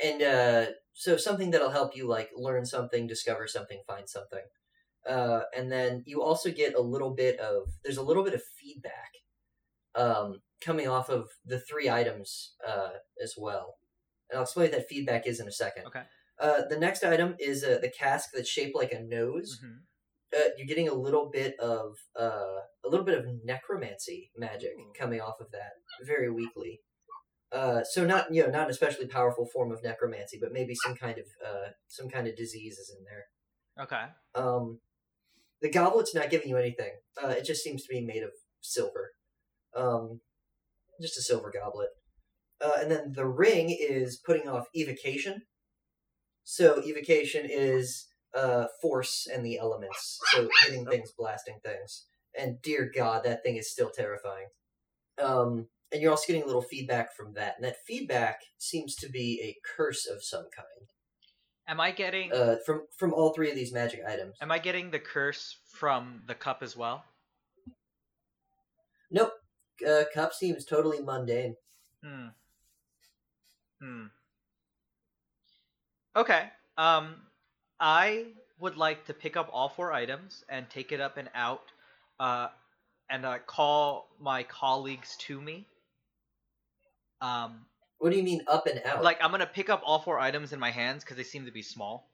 and uh so something that'll help you like learn something, discover something, find something. Uh and then you also get a little bit of there's a little bit of feedback um coming off of the three items uh as well. And I'll explain what that feedback is in a second. Okay. Uh the next item is uh, the cask that's shaped like a nose Mhm. uh, you're getting a little bit of uh, a little bit of necromancy magic coming off of that very weakly. Uh, so not you know not an especially powerful form of necromancy, but maybe some kind of uh, some kind of disease is in there. Okay. Um, the goblet's not giving you anything. Uh, it just seems to be made of silver. Um, just a silver goblet. Uh, and then the ring is putting off evocation. So evocation is uh, force and the elements. So hitting things, blasting things. And dear God, that thing is still terrifying. Um, and you're also getting a little feedback from that. And that feedback seems to be a curse of some kind. Am I getting Uh, from from all three of these magic items. am I getting the curse from the cup as well? Nope. Uh, cup seems totally mundane. Hmm. Hmm. Okay. Um, I would like to pick up all four items and take it up and out, uh, and uh, call my colleagues to me. Um, What do you mean up and out? like I'm gonna pick up all four items in my hands because they seem to be small.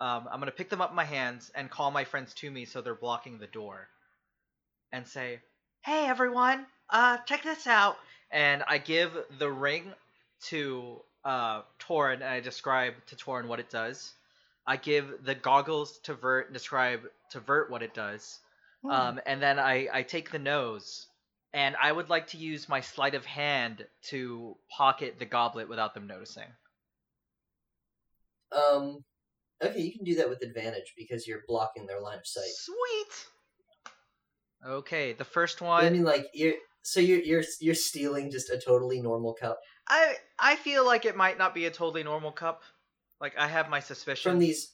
Um, I'm gonna pick them up in my hands and call my friends to me so they're blocking the door, and say, "Hey everyone, uh, check this out!" And I give the ring to uh Torin and I describe to Torin what it does. I give the goggles to Vert and describe to Vert what it does. Um, and then I, I take the nose, and I would like to use my sleight of hand to pocket the goblet without them noticing. um, okay, you can do that with advantage because you're blocking their line of sight. Sweet. Okay, the first one. I mean, like you're so you're you're you're stealing just a totally normal cup I I feel like it might not be a totally normal cup. Like I have my suspicions. from these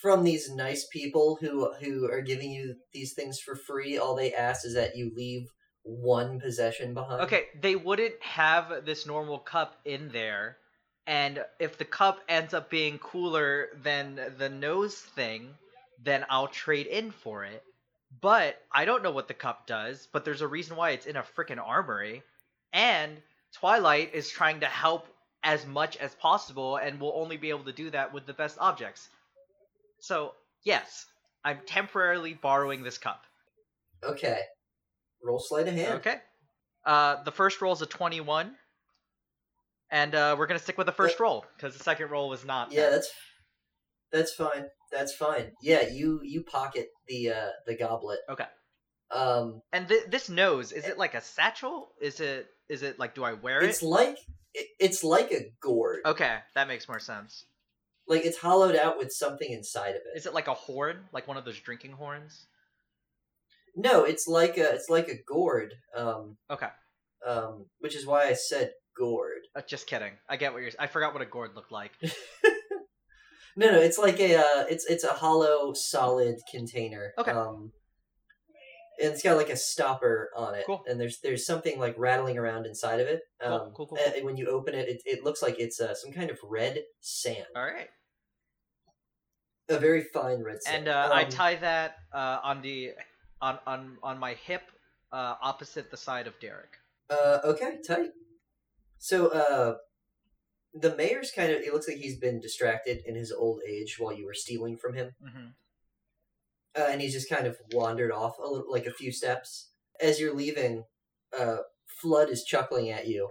from these nice people who who are giving you these things for free. All they ask is that you leave one possession behind. Okay, they wouldn't have this normal cup in there, and if the cup ends up being cooler than the nose thing, then I'll trade in for it. But I don't know what the cup does, but there's a reason why it's in a freaking armory. And Twilight is trying to help as much as possible, and we'll only be able to do that with the best objects. So, yes, I'm temporarily borrowing this cup. Okay. Roll sleight of hand. Okay. Uh, the first roll is a 21. And uh, we're going to stick with the first roll, because the second roll was not. Yeah, that. that's that's fine. That's fine. Yeah, you you pocket the uh the goblet. Okay. Um, And th- this nose, is it like a satchel? Is it is it like do I wear it? it's like it, it's like a gourd. Okay, that makes more sense. Like it's hollowed out with something inside of it. Is it like a horn, like one of those drinking horns? No, it's like a it's like a gourd. Um, Okay, um, which is why I said gourd. uh, just kidding. I get what you're. I forgot what a gourd looked like. No, no, it's like a uh, it's it's a hollow solid container. Okay. Um, and it's got like a stopper on it, Cool. and there's there's something like rattling around inside of it. Cool, Um, cool, cool, and when you open it, it, it looks like it's uh, some kind of red sand, All right, a very fine red sand. and uh, I Um, tie that uh, on the on on on my hip, uh, opposite the side of Derek. Uh, okay, tight. So, uh, the mayor's kind of, it looks like he's been distracted in his old age while you were stealing from him. hmm Uh, and he's just kind of wandered off a little, like a few steps. As you're leaving, uh, Flood is chuckling at you.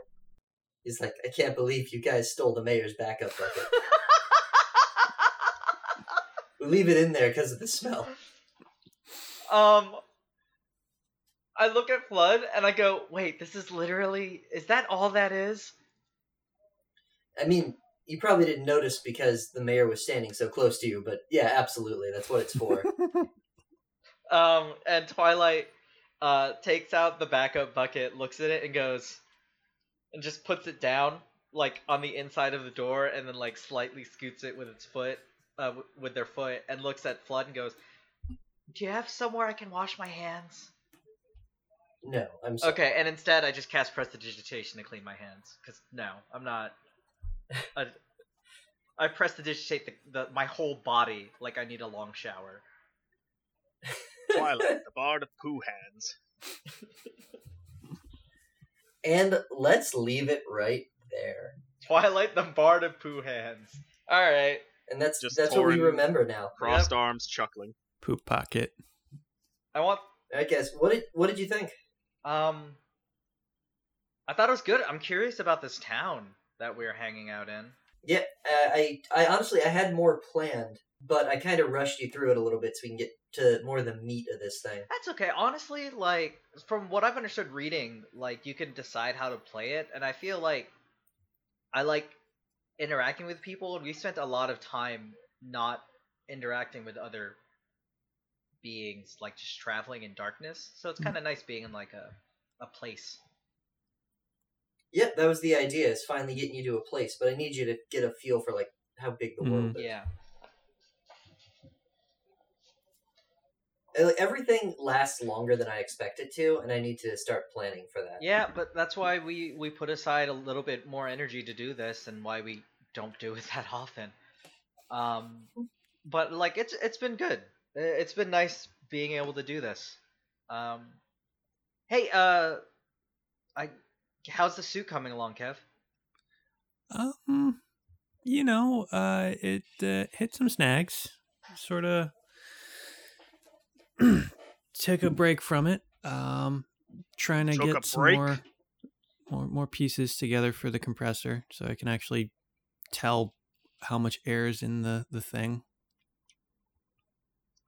He's like, I can't believe you guys stole the mayor's backup bucket. we leave it in there because of the smell. Um, I look at Flood and I go, "Wait, this is literally is that all that is?" I mean, you probably didn't notice because the mayor was standing so close to you, but yeah, absolutely, that's what it's for. Um, and Twilight uh takes out the backup bucket, looks at it, and goes, and just puts it down like on the inside of the door, and then like slightly scoots it with its foot, uh, w- with their foot, and looks at Flood and goes, "Do you have somewhere I can wash my hands?" No, I'm sorry. Okay, and instead I just cast prestidigitation to clean my hands. Cause no, I'm not. I, I prestidigitate the, the my whole body like I need a long shower. Twilight, the bard of poo hands. And let's leave it right there. Twilight, the bard of poo hands. All right. And that's Just that's what we remember now. Crossed arms, chuckling. Poop pocket. I want. I guess. What did what did you think? Um. I thought it was good. I'm curious about this town that we're hanging out in. Yeah, I I honestly I had more planned, but I kind of rushed you through it a little bit so we can get to more of the meat of this thing. That's okay. Honestly, like from what I've understood reading, like you can decide how to play it, and I feel like I like interacting with people, and we spent a lot of time not interacting with other beings, like just traveling in darkness. So it's kind of nice being in like a a place. Yep, that was the idea. Is finally getting you to a place, but I need you to get a feel for like how big the Mm. world is. Yeah. Everything lasts longer than I expect it to, and I need to start planning for that. Yeah, but that's why we we put aside a little bit more energy to do this, and why we don't do it that often. Um, but like it's it's been good. I- It's been nice being able to do this. Um, hey, uh, I how's the suit coming along, Kev? Um, you know, uh, it uh, hit some snags. Sort of took a break from it. Um, trying to Took get some break? more, more more pieces together for the compressor, so I can actually tell how much air is in the the thing.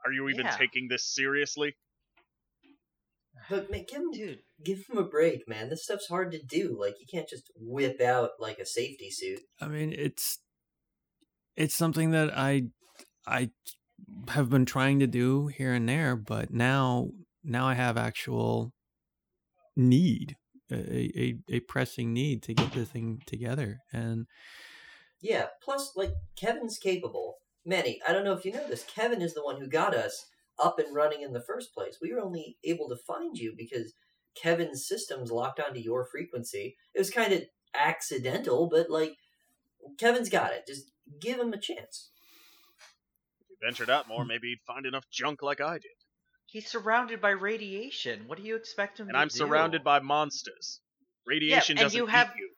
Are you even Yeah. taking this seriously? But man, give him, Dude, give him a break, man. This stuff's hard to do. Like you can't just whip out like a safety suit. I mean, it's it's something that I I have been trying to do here and there, but now now I have actual need a a, a pressing need to get this thing together, and Yeah. Plus, like Kevin's capable. Manny, I don't know if you know this. Kevin is the one who got us up and running in the first place. We were only able to find you because Kevin's systems locked onto your frequency. It was kind of accidental, but like Kevin's got it. Just give him a chance. He ventured out more, maybe he'd find enough junk like I did. he's surrounded by radiation. What do you expect him And to I'm do? surrounded by monsters. Radiation and doesn't you have- eat you.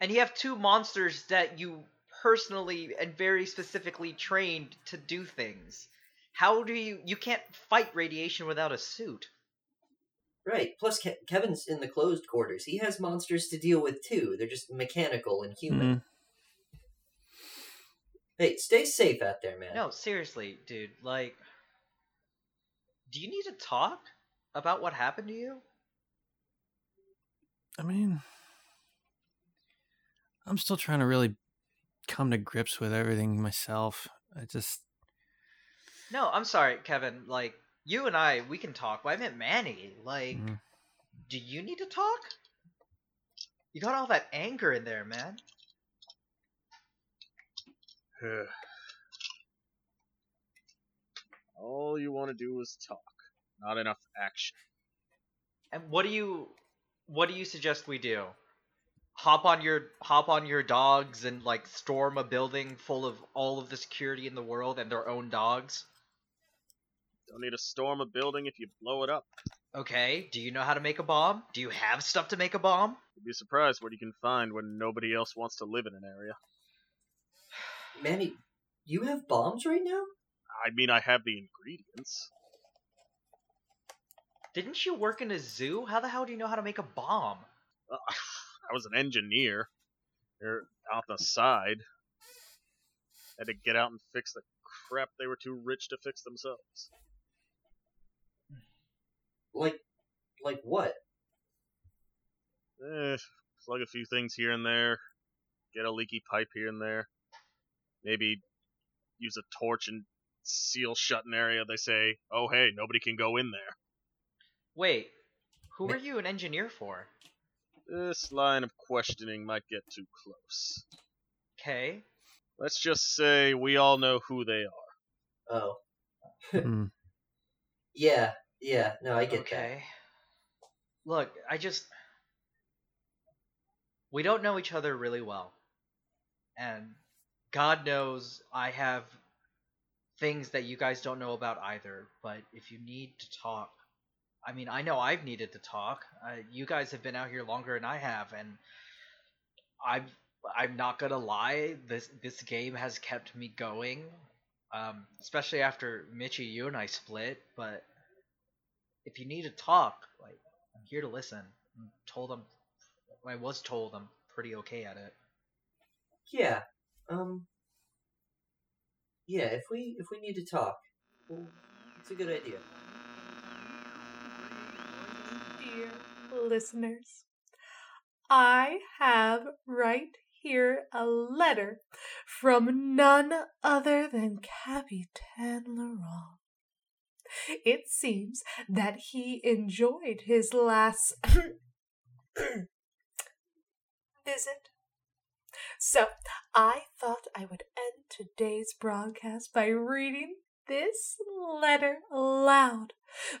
and you have two monsters that you personally and very specifically trained to do things. How do you you can't fight radiation without a suit? Right. Plus, Ke- Kevin's in the closed quarters. He has monsters to deal with too. They're just mechanical and human. Mhm. Hey, stay safe out there, man. No, seriously, dude. Like, do you need to talk about what happened to you? I mean, I'm still trying to really come to grips with everything myself. I just, No, I'm sorry, Kevin. Like, you and I, we can talk. But I meant Manny. Like, Mm. do you need to talk? You got all that anger in there, man. All you want to do is talk, not enough action. And what do you what do you suggest we do? Hop on your hop on your dogs and like storm a building full of all of the security in the world and their own dogs? Don't need to storm a building if you blow it up. Okay, do you know how to make a bomb? Do you have stuff to make a bomb? You'd be surprised what you can find when nobody else wants to live in an area. Manny, you have bombs right now? I mean, I have the ingredients. Didn't you work in a zoo? How the hell do you know how to make a bomb? Uh, I was an engineer. They're out the side. Had to get out and fix the crap they were too rich to fix themselves. Like, like what? Eh, plug a few things here and there. Get a leaky pipe here and there. Maybe use a torch and seal shut an area. They say, oh hey, nobody can go in there. Wait, who are you an engineer for? This line of questioning might get too close. Okay. Let's just say we all know who they are. Oh. mm, Yeah, yeah, no, I get okay. Look, I just we don't know each other really well. And God knows I have things that you guys don't know about either, but if you need to talk, I mean, I know I've needed to talk. Uh, you guys have been out here longer than I have and I'm I'm not to lie, this this game has kept me going. Um, especially after Mitchie, you and I split, but if you need to talk, like I'm here to listen. I'm told I'm I was told I'm pretty okay at it. Yeah. Um. Yeah, if we if we need to talk, well, it's a good idea. Dear listeners, I have right here a letter from none other than Capitan Laurent. It seems that he enjoyed his last visit. So I thought I would end today's broadcast by reading this letter aloud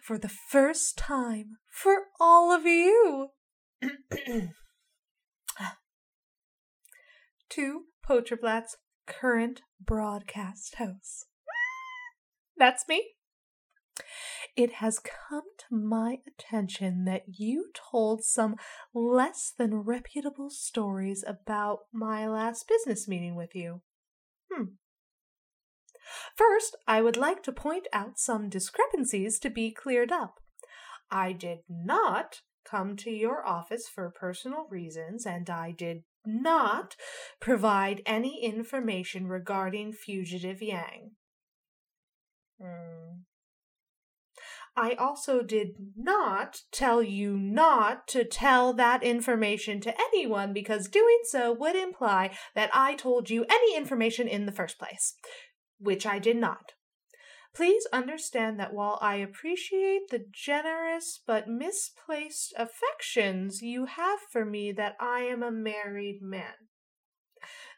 for the first time for all of you. to Poacherblatt's current broadcast hosts. That's me. It has come to my attention that you told some less than reputable stories about my last business meeting with you. Hmm. First, I would like to point out some discrepancies to be cleared up. I did not come to your office for personal reasons, and I did not provide any information regarding Fugitive Yang. Hmm. I also did not tell you not to tell that information to anyone because doing so would imply that I told you any information in the first place, which I did not. Please understand that while I appreciate the generous but misplaced affections you have for me, that I am a married man.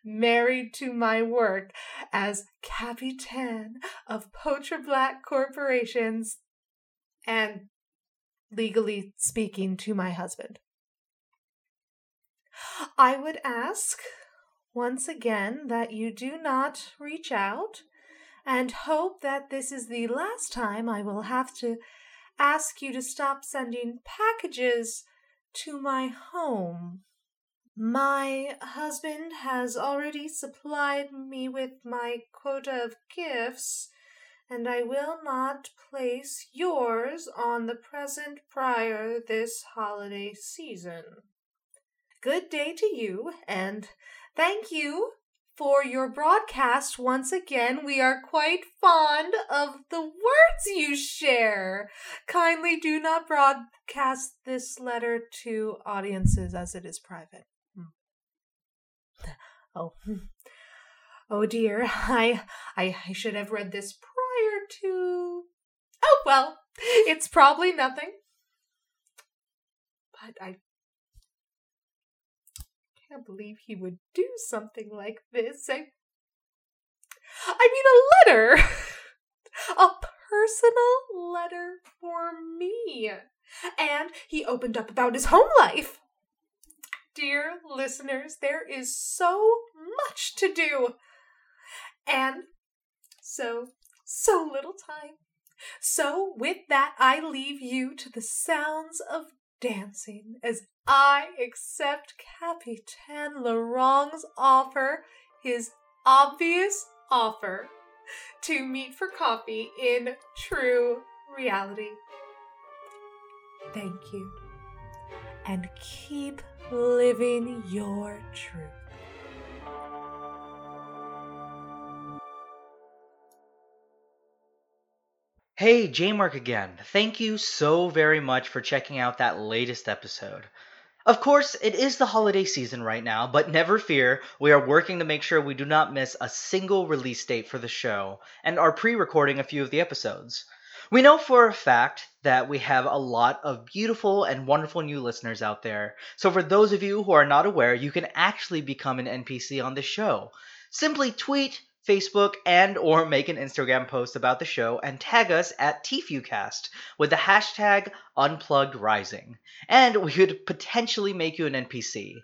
Married to my work as Capitan of Poacher Black Corporations and legally speaking to my husband. I would ask once again that you do not reach out and hope that this is the last time I will have to ask you to stop sending packages to my home. My husband has already supplied me with my quota of gifts, and I will not place yours on the present prior this holiday season. Good day to you, and thank you for your broadcast once again. We are quite fond of the words you share. Kindly do not broadcast this letter to audiences as it is private. Hmm. Oh. Oh dear, I, I I should have read this prior to Oh well, it's probably nothing. But I can't believe he would do something like this. I, I mean, a letter! a personal letter for me. And he opened up about his home life. Dear listeners, there is so much to do. And so, so little time. So, with that, I leave you to the sounds of dancing as I accept Capitan Laurent's offer, his obvious offer, to meet for coffee in true reality. Thank you. And keep living your truth. Hey, J-Mark again. Thank you so very much for checking out that latest episode. Of course, it is the holiday season right now, but never fear, we are working to make sure we do not miss a single release date for the show and are pre recording a few of the episodes. We know for a fact that we have a lot of beautiful and wonderful new listeners out there, so for those of you who are not aware, you can actually become an NPC on the show. Simply tweet, Facebook, and or make an Instagram post about the show and tag us at TFucast with the hashtag UnpluggedRising, and we could potentially make you an NPC.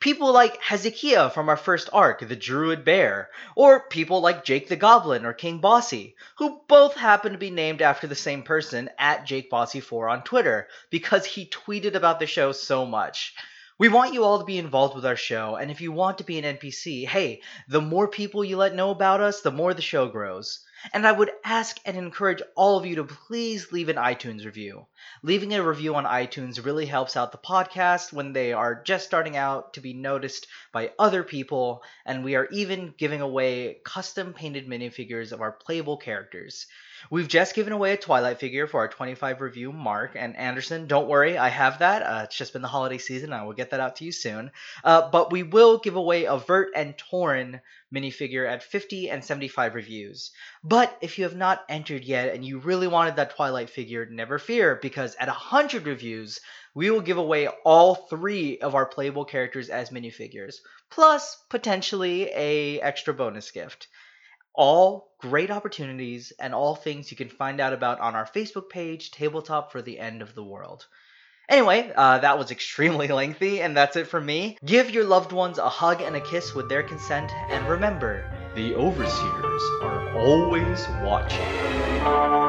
People like Hezekiah from our first arc, the Druid Bear, or people like Jake the Goblin or King Bossy, who both happen to be named after the same person at Jake Bossy4 on Twitter because he tweeted about the show so much. We want you all to be involved with our show, and if you want to be an NPC, hey, the more people you let know about us, the more the show grows. And I would ask and encourage all of you to please leave an iTunes review. Leaving a review on iTunes really helps out the podcast when they are just starting out to be noticed by other people, and we are even giving away custom painted minifigures of our playable characters. We've just given away a Twilight figure for our 25 review mark, and Anderson, don't worry, I have that. Uh, it's just been the holiday season. I will get that out to you soon. Uh, but we will give away a Vert and Torin minifigure at 50 and 75 reviews. But if you have not entered yet and you really wanted that Twilight figure, never fear, because at 100 reviews, we will give away all three of our playable characters as minifigures, plus potentially a extra bonus gift all great opportunities and all things you can find out about on our Facebook page, Tabletop for the End of the World. Anyway, uh, that was extremely lengthy, and that's it for me. Give your loved ones a hug and a kiss with their consent, and remember, the overseers are always watching.